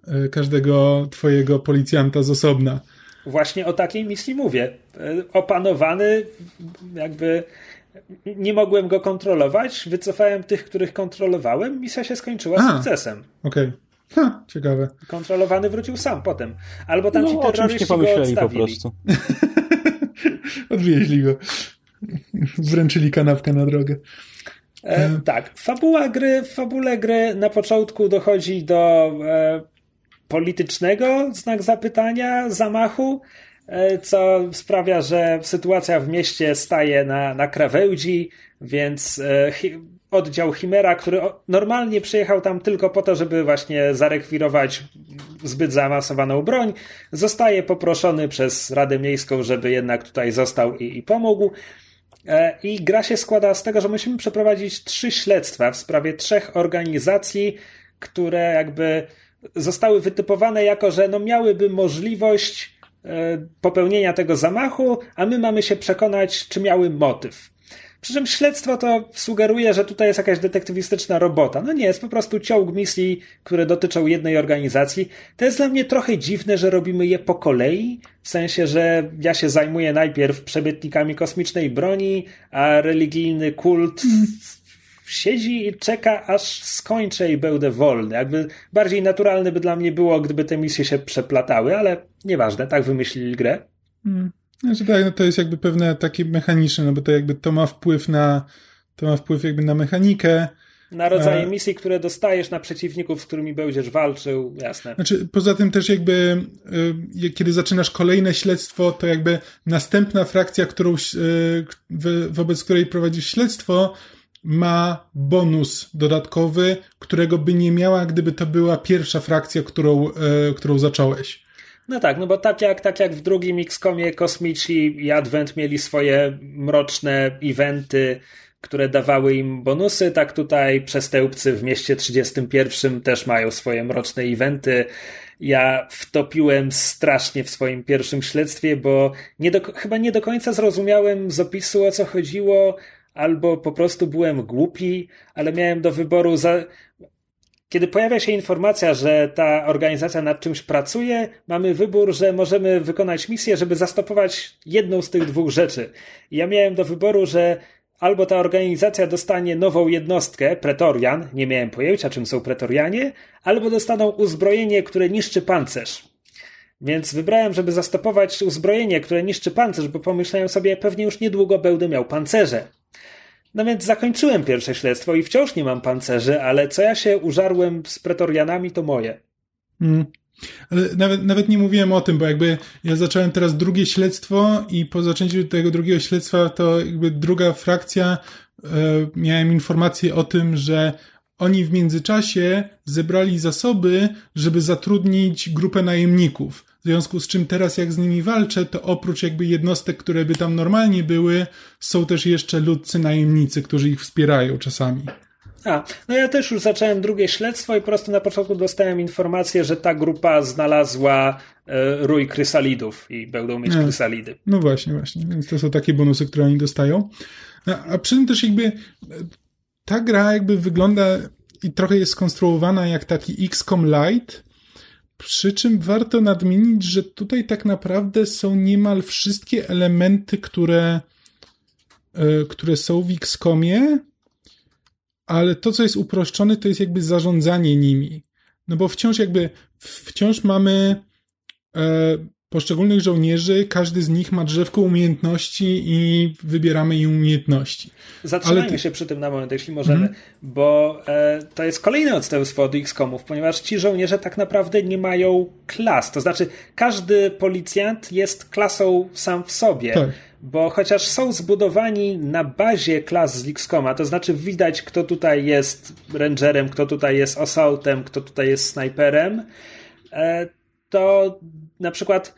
y, y, każdego twojego policjanta z osobna. Właśnie o takiej misji mówię. Opanowany jakby nie mogłem go kontrolować, wycofałem tych, których kontrolowałem, misja się skończyła A, sukcesem. Okej. Okay. Ha, ciekawe. Kontrolowany wrócił sam potem. Albo tam no, ci terroryści nie pomyśleli po prostu. <laughs> Odwieźli go. Wręczyli kanapkę na drogę. E, tak, fabuła gry, w fabule gry na początku dochodzi do e, politycznego znak zapytania, zamachu, e, co sprawia, że sytuacja w mieście staje na, na krawędzi, więc e, oddział Chimera, który normalnie przyjechał tam tylko po to, żeby właśnie zarekwirować zbyt zaawansowaną broń, zostaje poproszony przez Radę Miejską, żeby jednak tutaj został i, i pomógł. E, I gra się składa z tego, że musimy przeprowadzić trzy śledztwa w sprawie trzech organizacji, które jakby zostały wytypowane jako, że no miałyby możliwość e, popełnienia tego zamachu, a my mamy się przekonać, czy miały motyw. Przy czym śledztwo to sugeruje, że tutaj jest jakaś detektywistyczna robota. No nie, jest po prostu ciąg misji, które dotyczą jednej organizacji. To jest dla mnie trochę dziwne, że robimy je po kolei, w sensie, że ja się zajmuję najpierw przemytnikami kosmicznej broni, a religijny kult siedzi i czeka, aż skończę i będę wolny. Jakby bardziej naturalne by dla mnie było, gdyby te misje się przeplatały, ale nieważne, tak wymyślili grę. Hmm. Znaczy tak, no to jest jakby pewne takie mechaniczne, no bo to jakby to ma wpływ na to ma wpływ jakby na mechanikę. Na rodzaje A... misji, które dostajesz, na przeciwników, z którymi będziesz walczył, jasne. Znaczy, poza tym też jakby, y, kiedy zaczynasz kolejne śledztwo, to jakby następna frakcja, którą, y, wobec której prowadzisz śledztwo, ma bonus dodatkowy, którego by nie miała, gdyby to była pierwsza frakcja, którą, którą zacząłeś. No tak, no bo tak jak, tak jak w drugim XCOMie Kosmici i Advent mieli swoje mroczne eventy, które dawały im bonusy, tak tutaj przestępcy w mieście 31 też mają swoje mroczne eventy. Ja wtopiłem strasznie w swoim pierwszym śledztwie, bo nie do, chyba nie do końca zrozumiałem z opisu o co chodziło, albo po prostu byłem głupi, ale miałem do wyboru za, kiedy pojawia się informacja, że ta organizacja nad czymś pracuje, mamy wybór, że możemy wykonać misję, żeby zastopować jedną z tych dwóch rzeczy. I ja miałem do wyboru, że albo ta organizacja dostanie nową jednostkę, pretorian, nie miałem pojęcia czym są pretorianie, albo dostaną uzbrojenie, które niszczy pancerz. Więc wybrałem, żeby zastopować uzbrojenie, które niszczy pancerz, bo pomyślałem sobie, pewnie już niedługo będę miał pancerze. No więc zakończyłem pierwsze śledztwo i wciąż nie mam pancerzy, ale co ja się użarłem z pretorianami, to moje. Mm. Ale nawet, nawet nie mówiłem o tym, bo jakby ja zacząłem teraz drugie śledztwo i po zaczęciu tego drugiego śledztwa to jakby druga frakcja e, miałem informację o tym, że oni w międzyczasie zebrali zasoby, żeby zatrudnić grupę najemników. W związku z czym teraz jak z nimi walczę, to oprócz jakby jednostek, które by tam normalnie były, są też jeszcze ludcy najemnicy, którzy ich wspierają czasami. A, no ja też już zacząłem drugie śledztwo i po prostu na początku dostałem informację, że ta grupa znalazła e, rój krysalidów i będą mieć no, krysalidy. No właśnie, właśnie. Więc to są takie bonusy, które oni dostają. A, a przy tym też jakby e, ta gra jakby wygląda i trochę jest skonstruowana jak taki XCOM Lite, przy czym warto nadmienić, że tutaj tak naprawdę są niemal wszystkie elementy, które, e, które są w XCOMie, ale to, co jest uproszczone, to jest jakby zarządzanie nimi. No bo wciąż jakby, wciąż mamy e, poszczególnych żołnierzy, każdy z nich ma drzewko umiejętności i wybieramy im umiejętności. Zatrzymajmy Ale... się przy tym na moment, jeśli możemy, mm. bo e, to jest kolejne odstępstwo od XCOMów, ponieważ ci żołnierze tak naprawdę nie mają klas. To znaczy, każdy policjant jest klasą sam w sobie. Tak. Bo chociaż są zbudowani na bazie klas z XCOMa, to znaczy widać, kto tutaj jest rangerem, kto tutaj jest assaultem, kto tutaj jest snajperem, e, to na przykład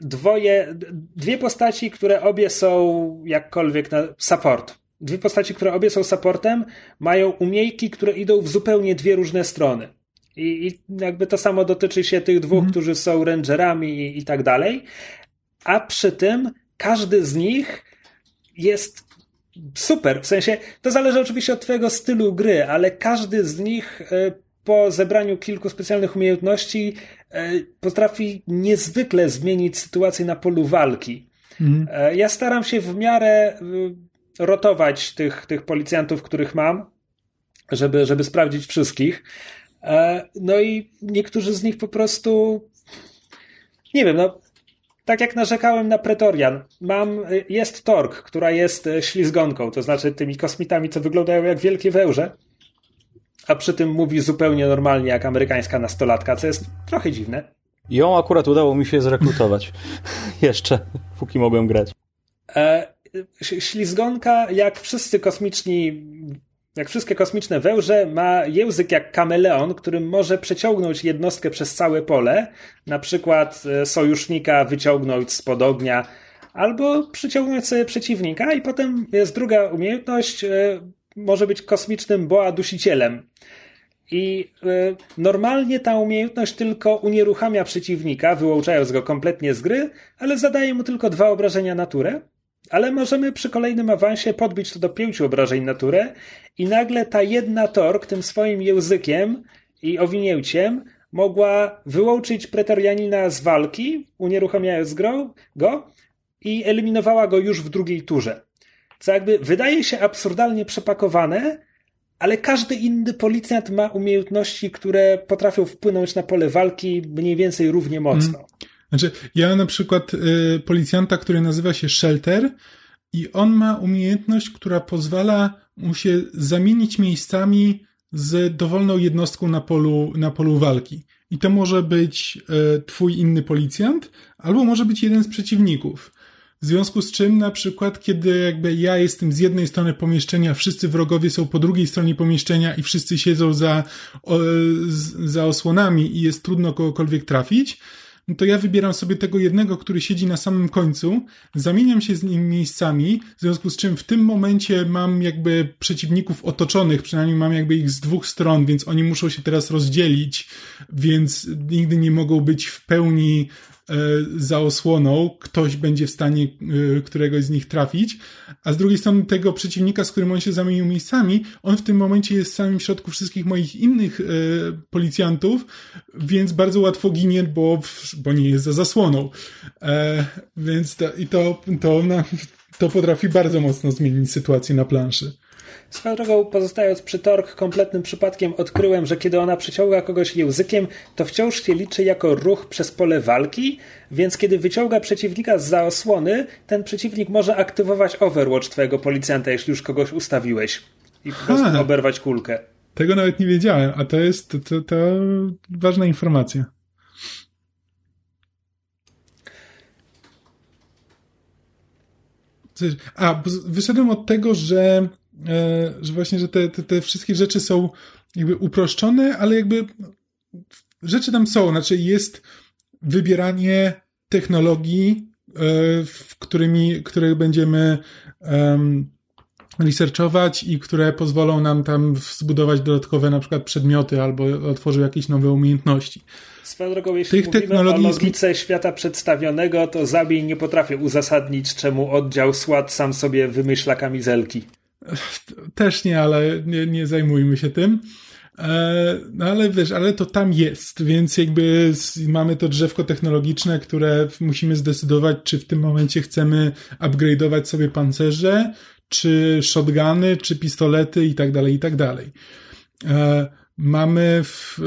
dwoje, dwie postaci, które obie są jakkolwiek na support. Dwie postaci, które obie są supportem, mają umiejki, które idą w zupełnie dwie różne strony. I, i jakby to samo dotyczy się tych dwóch, mm. którzy są rangerami i, i tak dalej. A przy tym każdy z nich jest super. W sensie, to zależy oczywiście od twojego stylu gry, ale każdy z nich e, po zebraniu kilku specjalnych umiejętności e, potrafi niezwykle zmienić sytuację na polu walki. Mhm. Ja staram się w miarę rotować tych, tych policjantów, których mam, żeby, żeby sprawdzić wszystkich. No i niektórzy z nich po prostu nie wiem, no tak jak narzekałem na Pretorian, mam, jest Tork, która jest ślizgonką, to znaczy tymi kosmitami, co wyglądają jak wielkie wełże, a przy tym mówi zupełnie normalnie jak amerykańska nastolatka, co jest trochę dziwne. Ją akurat udało mi się zrekrutować. <laughs> Jeszcze, póki mogłem grać. E, ślizgonka, jak wszyscy kosmiczni, jak wszystkie kosmiczne wełże, ma język jak kameleon, którym może przeciągnąć jednostkę przez całe pole, na przykład e, sojusznika wyciągnąć spod ognia, albo przyciągnąć sobie przeciwnika, i potem jest druga umiejętność, e, może być kosmicznym boa dusicielem. I y, normalnie ta umiejętność tylko unieruchamia przeciwnika, wyłączając go kompletnie z gry, ale zadaje mu tylko dwa obrażenia naturę. Ale możemy przy kolejnym awansie podbić to do pięciu obrażeń naturę i nagle ta jedna Tork tym swoim językiem i owinięciem mogła wyłączyć pretorianina z walki, unieruchamiając go i eliminowała go już w drugiej turze. Co jakby wydaje się absurdalnie przepakowane, ale każdy inny policjant ma umiejętności, które potrafią wpłynąć na pole walki mniej więcej równie mocno. Hmm. Znaczy, ja na przykład y, policjanta, który nazywa się Shelter i on ma umiejętność, która pozwala mu się zamienić miejscami z dowolną jednostką na polu, na polu walki. I to może być y, twój inny policjant, albo może być jeden z przeciwników. W związku z czym, na przykład, kiedy jakby ja jestem z jednej strony pomieszczenia, wszyscy wrogowie są po drugiej stronie pomieszczenia i wszyscy siedzą za, o, za osłonami i jest trudno kogokolwiek trafić, no to ja wybieram sobie tego jednego, który siedzi na samym końcu, zamieniam się z nim miejscami, w związku z czym w tym momencie mam jakby przeciwników otoczonych, przynajmniej mam jakby ich z dwóch stron, więc oni muszą się teraz rozdzielić, więc nigdy nie mogą być w pełni za osłoną, ktoś będzie w stanie e, któregoś z nich trafić, a z drugiej strony tego przeciwnika, z którym on się zamienił miejscami, on w tym momencie jest w samym środku wszystkich moich innych e, policjantów, więc bardzo łatwo ginie, bo, bo nie jest za zasłoną. Więc to, i to, to, to potrafi bardzo mocno zmienić sytuację na planszy. Swoją drogą, pozostając przy Tork, kompletnym przypadkiem odkryłem, że kiedy ona przyciąga kogoś językiem, to wciąż się liczy jako ruch przez pole walki, więc kiedy wyciąga przeciwnika z za osłony, ten przeciwnik może aktywować Overwatch twojego policjanta, jeśli już kogoś ustawiłeś. I po prostu ha, oberwać kulkę. Tego nawet nie wiedziałem, a to jest to, to, to ważna informacja. A, wyszedłem od tego, że że właśnie, że te, te, te wszystkie rzeczy są jakby uproszczone, ale jakby rzeczy tam są, znaczy jest wybieranie technologii, e, w którymi, które będziemy um, researchować i które pozwolą nam tam zbudować dodatkowe na przykład przedmioty albo otworzyć jakieś nowe umiejętności. Swoją drogą, jeśli Tych mówimy technologii... o logice świata przedstawionego, to Zabij nie potrafię uzasadnić, czemu oddział SWAT sam sobie wymyśla kamizelki. Też nie, ale nie, nie zajmujmy się tym. E, no ale wiesz, ale to tam jest, więc jakby mamy to drzewko technologiczne, które musimy zdecydować, czy w tym momencie chcemy upgrade'ować sobie pancerze, czy shotguny, czy pistolety i tak dalej, i tak dalej. E, mamy, w, e,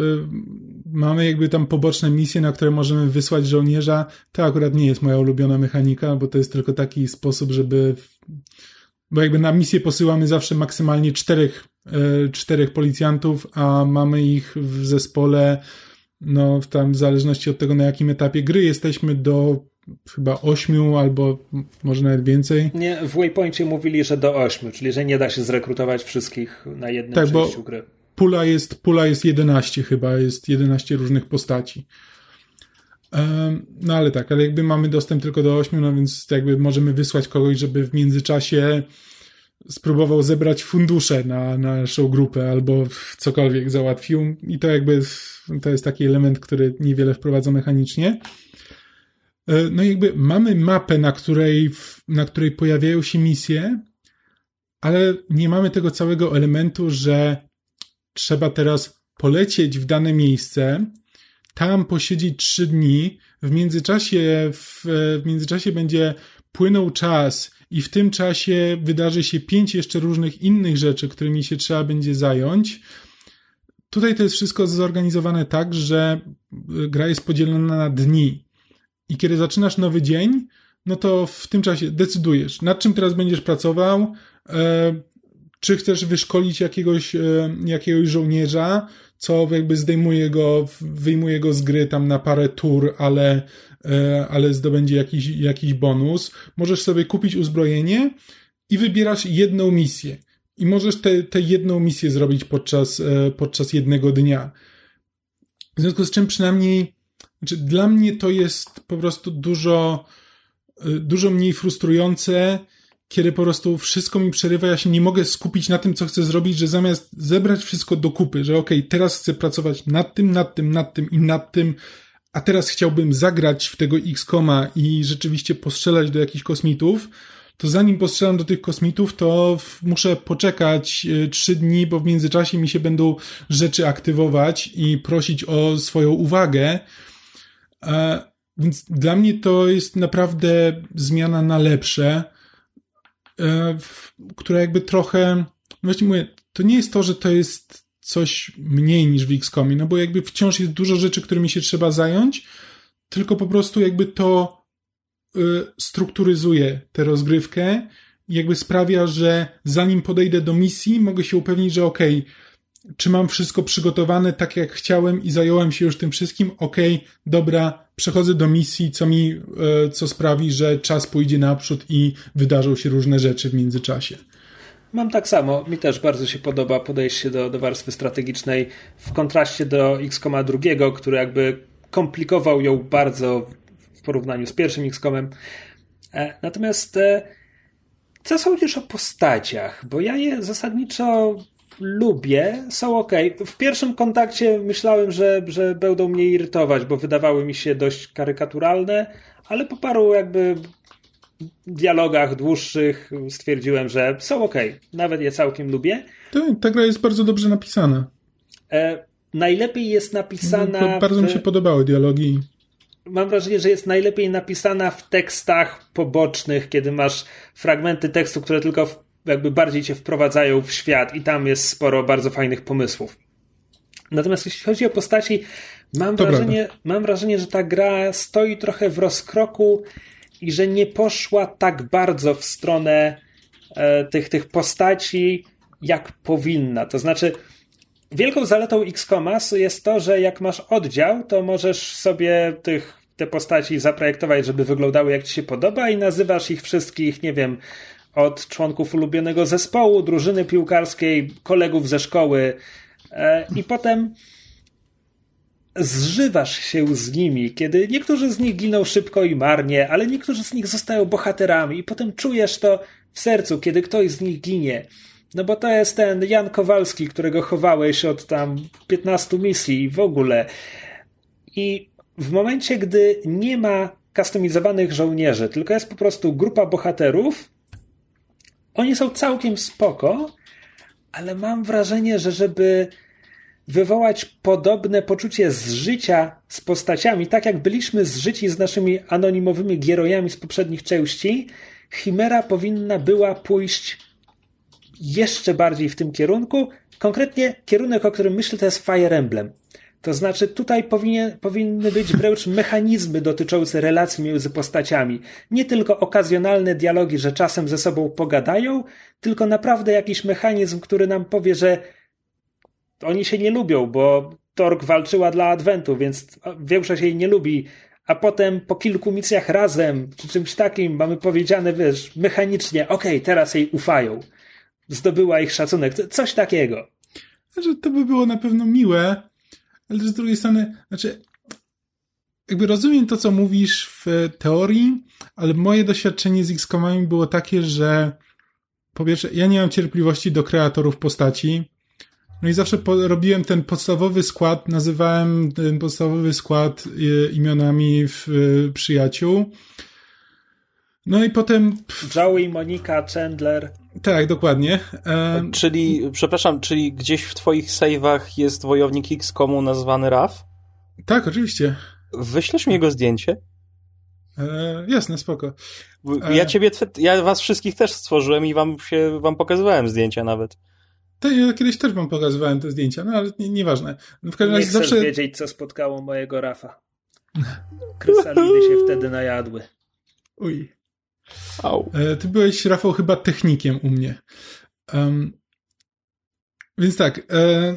mamy jakby tam poboczne misje, na które możemy wysłać żołnierza. To akurat nie jest moja ulubiona mechanika, bo to jest tylko taki sposób, żeby bo jakby na misję posyłamy zawsze maksymalnie czterech, e, czterech policjantów, a mamy ich w zespole, no tam w zależności od tego na jakim etapie gry jesteśmy do chyba ośmiu albo może nawet więcej. Nie, w Waypointie mówili, że do ośmiu, czyli że nie da się zrekrutować wszystkich na jednym tak, przejściu gry. Pula jest, pula jest 11 chyba, jest 11 różnych postaci. No ale tak, ale jakby mamy dostęp tylko do 8, no więc jakby możemy wysłać kogoś, żeby w międzyczasie spróbował zebrać fundusze na, na naszą grupę albo cokolwiek załatwił i to jakby to jest taki element, który niewiele wprowadza mechanicznie. E, no jakby mamy mapę, na której, na której pojawiają się misje, ale nie mamy tego całego elementu, że trzeba teraz polecieć w dane miejsce, tam posiedzieć trzy dni, w międzyczasie, w, w międzyczasie będzie płynął czas i w tym czasie wydarzy się pięć jeszcze różnych innych rzeczy, którymi się trzeba będzie zająć. Tutaj to jest wszystko zorganizowane tak, że gra jest podzielona na dni. i kiedy zaczynasz nowy dzień, no to w tym czasie decydujesz, nad czym teraz będziesz pracował, e, czy chcesz wyszkolić jakiegoś, e, jakiegoś żołnierza, co jakby zdejmuje go, wyjmuje go z gry tam na parę tur, ale, e, ale zdobędzie jakiś, jakiś bonus. Możesz sobie kupić uzbrojenie i wybierasz jedną misję. I możesz tę jedną misję zrobić podczas, e, podczas jednego dnia. W związku z czym przynajmniej, znaczy dla mnie to jest po prostu dużo, dużo mniej frustrujące kiedy po prostu wszystko mi przerywa, ja się nie mogę skupić na tym, co chcę zrobić, że zamiast zebrać wszystko do kupy, że okej, okay, teraz chcę pracować nad tym, nad tym, nad tym i nad tym, a teraz chciałbym zagrać w tego X-Koma i rzeczywiście postrzelać do jakichś kosmitów, to zanim postrzelam do tych kosmitów, to muszę poczekać e, trzy dni, bo w międzyczasie mi się będą rzeczy aktywować i prosić o swoją uwagę. E, więc dla mnie to jest naprawdę zmiana na lepsze. E, która jakby trochę, właśnie mówię, to nie jest to, że to jest coś mniej niż w XCOMie, no bo jakby wciąż jest dużo rzeczy, którymi się trzeba zająć, tylko po prostu jakby to y, strukturyzuje tę rozgrywkę jakby sprawia, że zanim podejdę do misji, mogę się upewnić, że okej, okay, czy mam wszystko przygotowane tak jak chciałem i zająłem się już tym wszystkim, okej, okay, dobra, przechodzę do misji, co mi, e, co sprawi, że czas pójdzie naprzód i wydarzą się różne rzeczy w międzyczasie. Mam tak samo. Mi też bardzo się podoba podejście do, do warstwy strategicznej w kontraście do XCOMa drugiego, który jakby komplikował ją bardzo w porównaniu z pierwszym XCOMem. E, natomiast e, co sądzisz o postaciach? Bo ja je zasadniczo lubię, są ok. W pierwszym kontakcie myślałem, że, że będą mnie irytować, bo wydawały mi się dość karykaturalne, ale po paru jakby dialogach dłuższych stwierdziłem, że są ok. Nawet je całkiem lubię. Tak, ta gra jest bardzo dobrze napisana. E, najlepiej jest napisana. bardzo w... mi się podobały dialogi. Mam wrażenie, że jest najlepiej napisana w tekstach pobocznych, kiedy masz fragmenty tekstu, które tylko jakby bardziej cię wprowadzają w świat i tam jest sporo bardzo fajnych pomysłów. Natomiast jeśli chodzi o postaci, mam wrażenie, mam wrażenie, że ta gra stoi trochę w rozkroku i że nie poszła tak bardzo w stronę e, tych, tych postaci, jak powinna. To znaczy, wielką zaletą XCOMa jest to, że jak masz oddział, to możesz sobie tych, te postaci zaprojektować, żeby wyglądały jak ci się podoba i nazywasz ich wszystkich, nie wiem, od członków ulubionego zespołu, drużyny piłkarskiej, kolegów ze szkoły e, i potem zżywasz się z nimi, kiedy niektórzy z nich giną szybko i marnie, ale niektórzy z nich zostają bohaterami i potem czujesz to w sercu, kiedy ktoś z nich ginie. No bo to jest ten Jan Kowalski, którego chowałeś od tam 15 misji w ogóle. I w momencie, gdy nie ma kustomizowanych żołnierzy, tylko jest po prostu grupa bohaterów, oni są całkiem spoko, ale mam wrażenie, że żeby wywołać podobne poczucie zżycia z postaciami, tak jak byliśmy zżyci z naszymi anonimowymi gierojami z poprzednich części, Chimera powinna była pójść jeszcze bardziej w tym kierunku. Konkretnie kierunek, o którym myślę, to jest Fire Emblem. To znaczy, tutaj powinien, powinny być wręcz mechanizmy dotyczące relacji między postaciami. Nie tylko okazjonalne dialogi, że czasem ze sobą pogadają, tylko naprawdę jakiś mechanizm, który nam powie, że oni się nie lubią, bo Tork walczyła dla Adwentu, więc większość jej nie lubi. A potem po kilku misjach razem, czy czymś takim, mamy powiedziane, wiesz, mechanicznie, okej, okay, teraz jej ufają. Zdobyła ich szacunek. Coś takiego. Że to by było na pewno miłe, ale z drugiej strony, znaczy, jakby rozumiem to, co mówisz w teorii, ale moje doświadczenie z X-Comami było takie, że po pierwsze, ja nie mam cierpliwości do kreatorów postaci. No i zawsze po, robiłem ten podstawowy skład, nazywałem ten podstawowy skład e, imionami w, e, przyjaciół. No i potem. Joey, Monika, Chandler. Tak, dokładnie. E... Czyli, przepraszam, czyli gdzieś w twoich save'ach jest wojownik X komu nazwany Raf? Tak, oczywiście. Wyślesz mi jego zdjęcie? E, jasne, spoko. E... Ja ciebie, ja was wszystkich też stworzyłem i wam się, wam pokazywałem zdjęcia nawet. Tak, ja kiedyś też wam pokazywałem te zdjęcia, no ale nie, nieważne. No w każdym razie zawsze... wiedzieć, co spotkało mojego Rafa. Krysalidy się wtedy najadły. Uj. Au. E, ty byłeś, Rafał, chyba technikiem u mnie. Um, więc tak, e,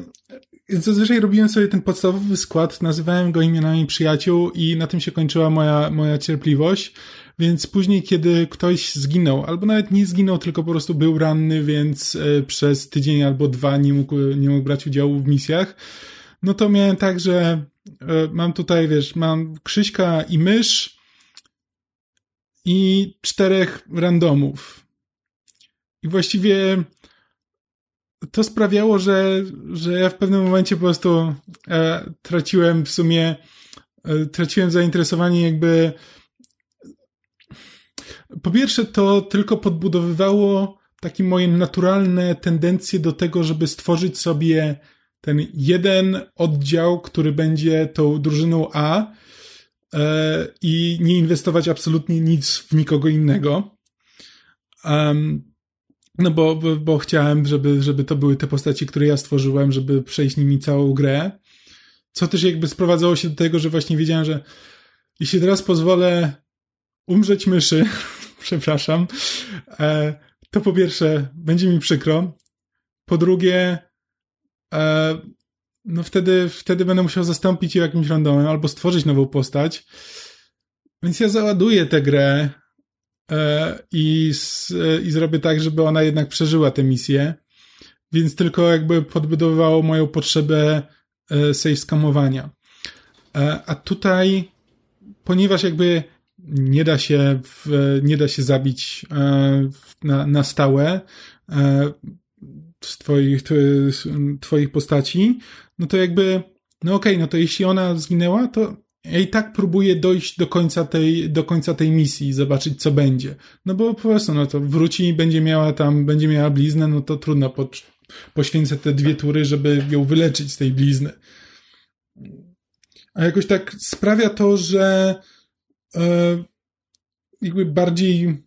zazwyczaj robiłem sobie ten podstawowy skład, nazywałem go imionami przyjaciół i na tym się kończyła moja, moja cierpliwość. Więc później, kiedy ktoś zginął, albo nawet nie zginął, tylko po prostu był ranny, więc e, przez tydzień albo dwa nie mógł, nie mógł brać udziału w misjach, no to miałem tak, że e, mam tutaj, wiesz, mam Krzyśka i mysz i czterech randomów. I właściwie to sprawiało, że, że ja w pewnym momencie po prostu e, traciłem w sumie, e, traciłem zainteresowanie jakby. Po pierwsze, to tylko podbudowywało takie moje naturalne tendencje do tego, żeby stworzyć sobie ten jeden oddział, który będzie tą drużyną A i nie inwestować absolutnie nic w nikogo innego. No bo, bo, bo chciałem, żeby, żeby to były te postaci, które ja stworzyłem, żeby przejść nimi całą grę. Co też jakby sprowadzało się do tego, że właśnie wiedziałem, że jeśli teraz pozwolę umrzeć myszy, <laughs> przepraszam, e, to po pierwsze będzie mi przykro. Po drugie, e, no wtedy, wtedy będę musiał zastąpić je jakimś randomem albo stworzyć nową postać. Więc ja załaduję tę grę E, i, i zrobię tak, żeby ona jednak przeżyła tę misję. Więc tylko jakby podbudowywało moją potrzebę e, save skamowania. E, a tutaj, ponieważ jakby nie da się, w, nie da się zabić na, na stałe twoich, twoich postaci, no to jakby, no okej, okay, no to jeśli ona zginęła, to ja i tak próbuję dojść do końca tej, do końca tej misji, zobaczyć co będzie. No bo po prostu, no to wróci i będzie miała tam, będzie miała bliznę, no to trudno, po, poświęcę te dwie tury, żeby ją wyleczyć z tej blizny. A jakoś tak sprawia to, że e, jakby bardziej,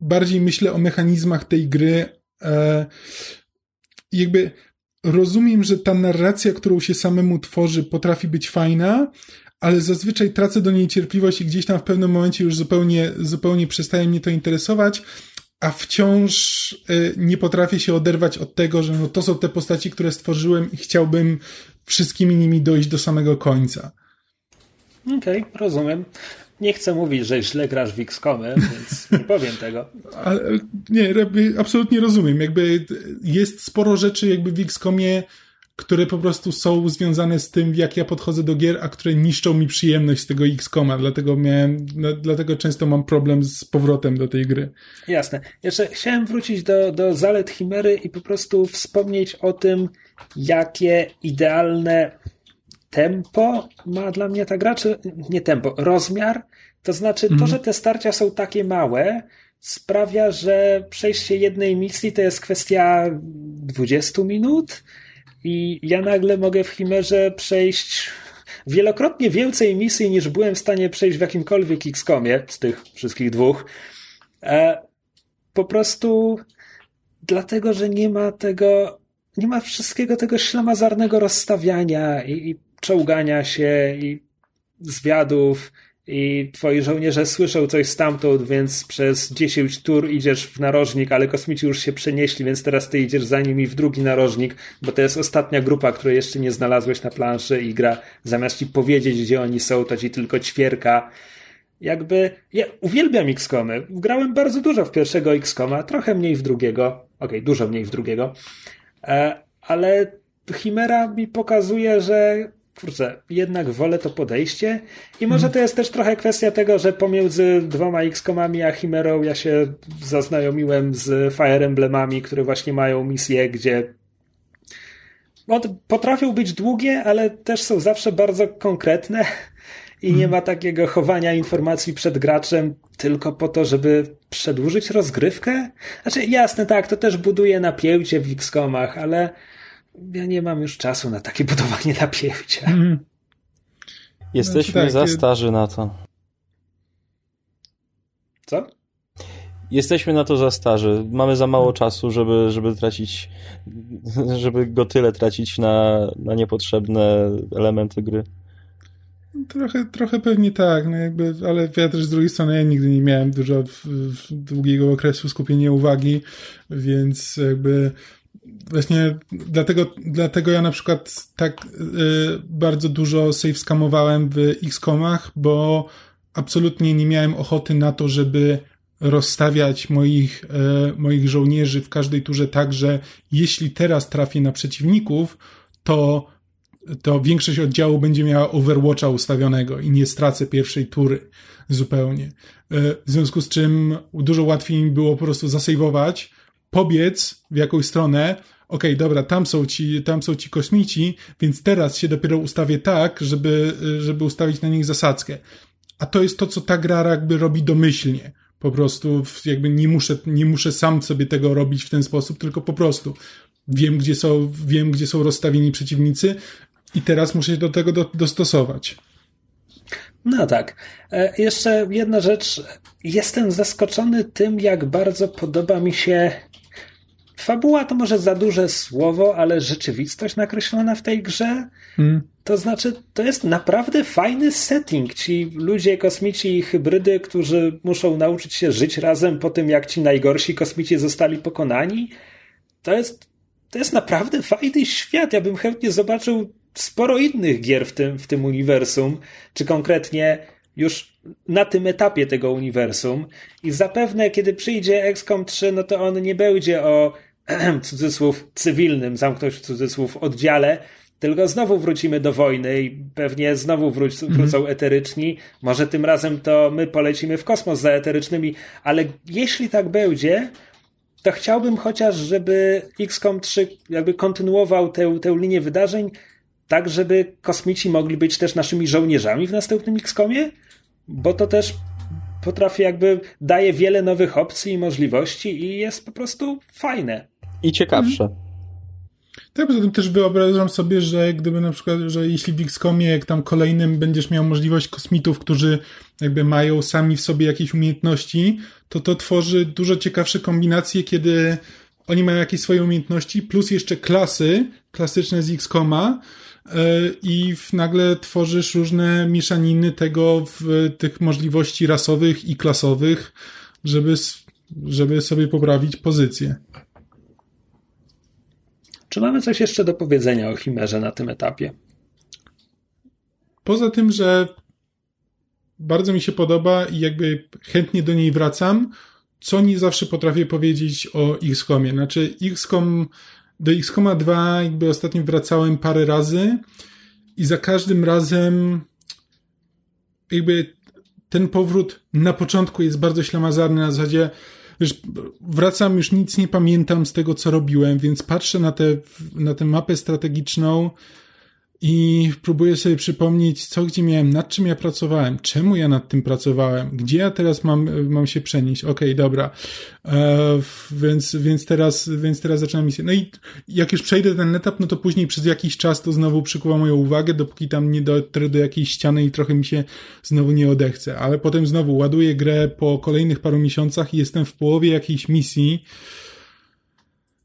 bardziej myślę o mechanizmach tej gry. E, jakby rozumiem, że ta narracja, którą się samemu tworzy, potrafi być fajna, ale zazwyczaj tracę do niej cierpliwość i gdzieś tam w pewnym momencie już zupełnie, zupełnie przestaje mnie to interesować, a wciąż y, nie potrafię się oderwać od tego, że no to są te postaci, które stworzyłem i chciałbym wszystkimi nimi dojść do samego końca. Okej, okay, rozumiem. Nie chcę mówić, że źle grasz w XCOMy, więc <laughs> nie powiem tego. Ale, nie, absolutnie rozumiem. Jakby jest sporo rzeczy jakby w XCOMie, które po prostu są związane z tym, jak ja podchodzę do gier, a które niszczą mi przyjemność z tego XCOMa, dlatego miałem, no, dlatego często mam problem z powrotem do tej gry. Jasne. Jeszcze chciałem wrócić do, do zalet Chimery i po prostu wspomnieć o tym, jakie idealne tempo ma dla mnie ta gra, czy nie tempo, rozmiar. To znaczy to, mhm. że te starcia są takie małe, sprawia, że przejście jednej misji to jest kwestia 20 minut i ja nagle mogę w Chimerze przejść wielokrotnie więcej misji niż byłem w stanie przejść w jakimkolwiek XCOMie z tych wszystkich dwóch. E, po prostu dlatego, że nie ma tego, nie ma wszystkiego tego ślamazarnego rozstawiania i, i czołgania się i zwiadów i twoi żołnierze słyszą coś stamtąd, więc przez 10 tur idziesz w narożnik, ale kosmici już się przenieśli, więc teraz ty idziesz za nimi w drugi narożnik, bo to jest ostatnia grupa, której jeszcze nie znalazłeś na planszy i gra zamiast ci powiedzieć, gdzie oni są, to ci tylko ćwierka. Jakby, ja uwielbiam XCOMy. Grałem bardzo dużo w pierwszego XCOMa, trochę mniej w drugiego. Okej, okay, dużo mniej w drugiego. E, ale Chimera mi pokazuje, że kurczę, jednak wolę to podejście i może hmm. to jest też trochę kwestia tego, że pomiędzy dwoma X-komami a Chimerą ja się zaznajomiłem z Fire Emblemami, które właśnie mają misje, gdzie potrafią być długie, ale też są zawsze bardzo konkretne i nie ma takiego chowania informacji przed graczem tylko po to, żeby przedłużyć rozgrywkę. Znaczy, jasne, tak, to też buduje napięcie w X-komach, ale ja nie mam już czasu na takie budowanie napięcia. Mm. Jesteśmy znaczy, tak, za starzy na to. Co? Jesteśmy na to za starzy. Mamy za mało czasu, żeby, żeby tracić, żeby go tyle tracić na, na niepotrzebne elementy gry. Trochę, trochę pewnie tak, no jakby, ale ja też z drugiej strony ja nigdy nie miałem dużo w, w długiego okresu skupienia uwagi, więc jakby właśnie dlatego, dlatego ja na przykład tak y, bardzo dużo save skamowałem w X-komach, bo absolutnie nie miałem ochoty na to, żeby rozstawiać moich, e, moich żołnierzy w każdej turze tak, że jeśli teraz trafię na przeciwników, to, to większość oddziału będzie miała Overwatcha ustawionego i nie stracę pierwszej tury zupełnie. E, w związku z czym dużo łatwiej mi było po prostu zasejwować, pobiec w jakąś stronę, okej, okay, dobra, tam są ci, tam są ci kosmici, więc teraz się dopiero ustawię tak, żeby, żeby ustawić na nich zasadzkę. A to jest to, co ta gra jakby robi domyślnie. Po prostu jakby nie muszę, nie muszę sam sobie tego robić w ten sposób, tylko po prostu wiem, gdzie są, wiem, gdzie są rozstawieni przeciwnicy i teraz muszę się do tego do, dostosować. No tak. E, jeszcze jedna rzecz. Jestem zaskoczony tym, jak bardzo podoba mi się fabuła to może za duże słowo, ale rzeczywistość nakreślona w tej grze. Hmm. To znaczy, to jest naprawdę fajny setting. Ci ludzie, kosmici i hybrydy, którzy muszą nauczyć się żyć razem po tym, jak ci najgorsi kosmici zostali pokonani. To jest, to jest naprawdę fajny świat. Ja bym chętnie zobaczył sporo innych gier w tym, w tym uniwersum, czy konkretnie już na tym etapie tego uniwersum. I zapewne, kiedy przyjdzie XCOM 3, no to on nie będzie o <clears throat> cudzysłów cywilnym, zamknąć cudzysłów oddziale, tylko znowu wrócimy do wojny i pewnie znowu wróc, mhm. wrócą mm. eteryczni. Może tym razem to my polecimy w kosmos za eterycznymi, ale jeśli tak będzie, to chciałbym chociaż, żeby XCOM 3 jakby kontynuował tę, tę linię wydarzeń, tak żeby kosmici mogli być też naszymi żołnierzami w następnym XCOMie, bo to też potrafi jakby, daje wiele nowych opcji i możliwości i jest po prostu fajne. I ciekawsze. Mhm. Tak, poza tym też wyobrażam sobie, że gdyby na przykład, że jeśli w XCOMie, jak tam kolejnym będziesz miał możliwość kosmitów, którzy jakby mają sami w sobie jakieś umiejętności, to to tworzy dużo ciekawsze kombinacje, kiedy oni mają jakieś swoje umiejętności, plus jeszcze klasy klasyczne z XCOMa, e, i nagle tworzysz różne mieszaniny tego w tych możliwości rasowych i klasowych, żeby, żeby sobie poprawić pozycję. Czy mamy coś jeszcze do powiedzenia o Chimerze na tym etapie? Poza tym, że bardzo mi się podoba i jakby chętnie do niej wracam, co nie zawsze potrafię powiedzieć o XCOMie. Znaczy, XCOM, do XCOMa 2 jakby ostatnio wracałem parę razy i za każdym razem jakby ten powrót na początku jest bardzo ślamazarny na zasadzie wiesz, wracam, już nic nie pamiętam z tego, co robiłem, więc patrzę na tę na tę mapę strategiczną i próbuję sobie przypomnieć, co gdzie miałem, nad czym ja pracowałem, czemu ja nad tym pracowałem, gdzie ja teraz mam, mam się przenieść. Okej, okay, dobra. E, więc, więc, teraz, więc teraz zaczynam misję. No i jak już przejdę ten etap, no to później przez jakiś czas to znowu przykuwa moją uwagę, dopóki tam nie dotrę do jakiejś ściany i trochę mi się znowu nie odechce. Ale potem znowu ładuję grę po kolejnych paru miesiącach i jestem w połowie jakiejś misji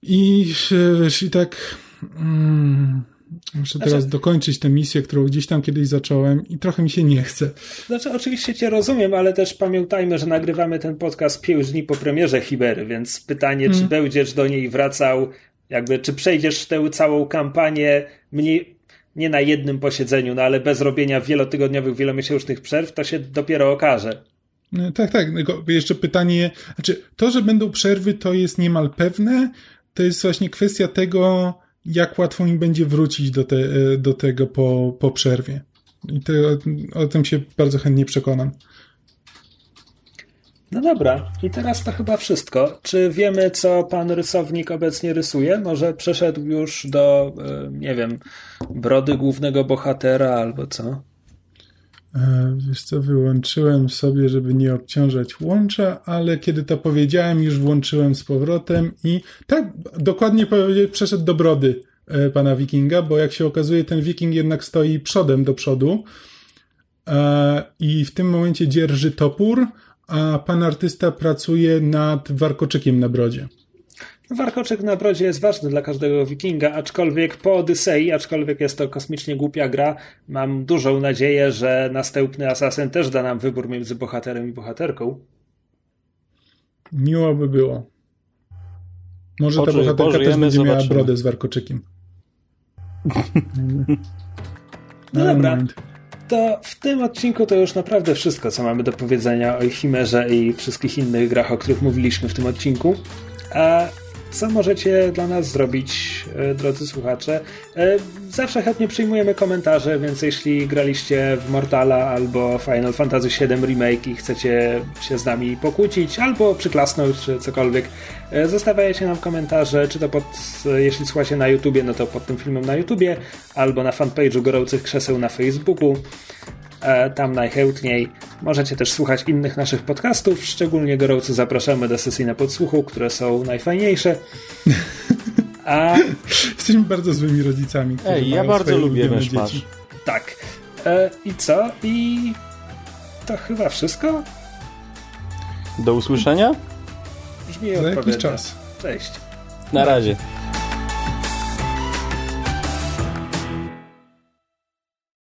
i, wiesz, i tak... Mm, Muszę teraz znaczy, dokończyć tę misję, którą gdzieś tam kiedyś zacząłem i trochę mi się nie chce. Znaczy, oczywiście Cię rozumiem, ale też pamiętajmy, że nagrywamy ten podcast pięć dni po premierze Hibery, więc pytanie, czy będziesz do niej wracał, jakby, czy przejdziesz tę całą kampanię mniej, nie na jednym posiedzeniu, no ale bez robienia wielotygodniowych, wielomiesięcznych przerw, to się dopiero okaże. No, tak, tak. Jeszcze pytanie, znaczy, to, że będą przerwy, to jest niemal pewne. To jest właśnie kwestia tego, jak łatwo im będzie wrócić do, te, do tego po, po przerwie. I to, o tym się bardzo chętnie przekonam. No dobra, i teraz to chyba wszystko. Czy wiemy, co pan rysownik obecnie rysuje? Może przeszedł już do, e, nie wiem, brody głównego bohatera albo co? E, wiesz co, wyłączyłem sobie, żeby nie obciążać łącza, ale kiedy to powiedziałem, już włączyłem z powrotem i tak, dokładnie przeszedł do brody e, pana wikinga, bo jak się okazuje, ten wiking jednak stoi przodem do przodu e, i w tym momencie dzierży topór, a pan artysta pracuje nad warkoczykiem na brodzie. Warkoczek na brodzie jest ważny dla każdego wikinga, aczkolwiek po Odysei, aczkolwiek jest to kosmicznie głupia gra, mam dużą nadzieję, że następny Assassin też da nam wybór między bohaterem i bohaterką. Miło by było. Może ta Poczy- bohaterka też pożyjemy, będzie miała zobaczymy. brodę z warkoczykiem. No dobra. To w tym odcinku to już naprawdę wszystko, co mamy do powiedzenia o Chimerze i wszystkich innych grach, o których mówiliśmy w tym odcinku. A co możecie dla nas zrobić, e, drodzy słuchacze? E, Zawsze chętnie przyjmujemy komentarze, więc jeśli graliście w Mortala albo Final Fantasy VII Remake i chcecie się z nami pokłócić, albo przyklasnąć, czy cokolwiek, e, zostawiajcie nam komentarze, czy to pod, jeśli słuchacie na YouTubie, no to pod tym filmem na YouTubie, albo na fanpage'u Gorących Krzeseł na Facebooku tam najchętniej. Możecie też słuchać innych naszych podcastów, szczególnie gorąco zapraszamy do sesji na podsłuchu, które są najfajniejsze. <laughs> A Jesteśmy bardzo złymi rodzicami. Ej, ja bardzo lubię myszmasz. dzieci. tak. E, I co? I to chyba wszystko? Do usłyszenia? Brzmi Za jakiś czas. Cześć. Na razie.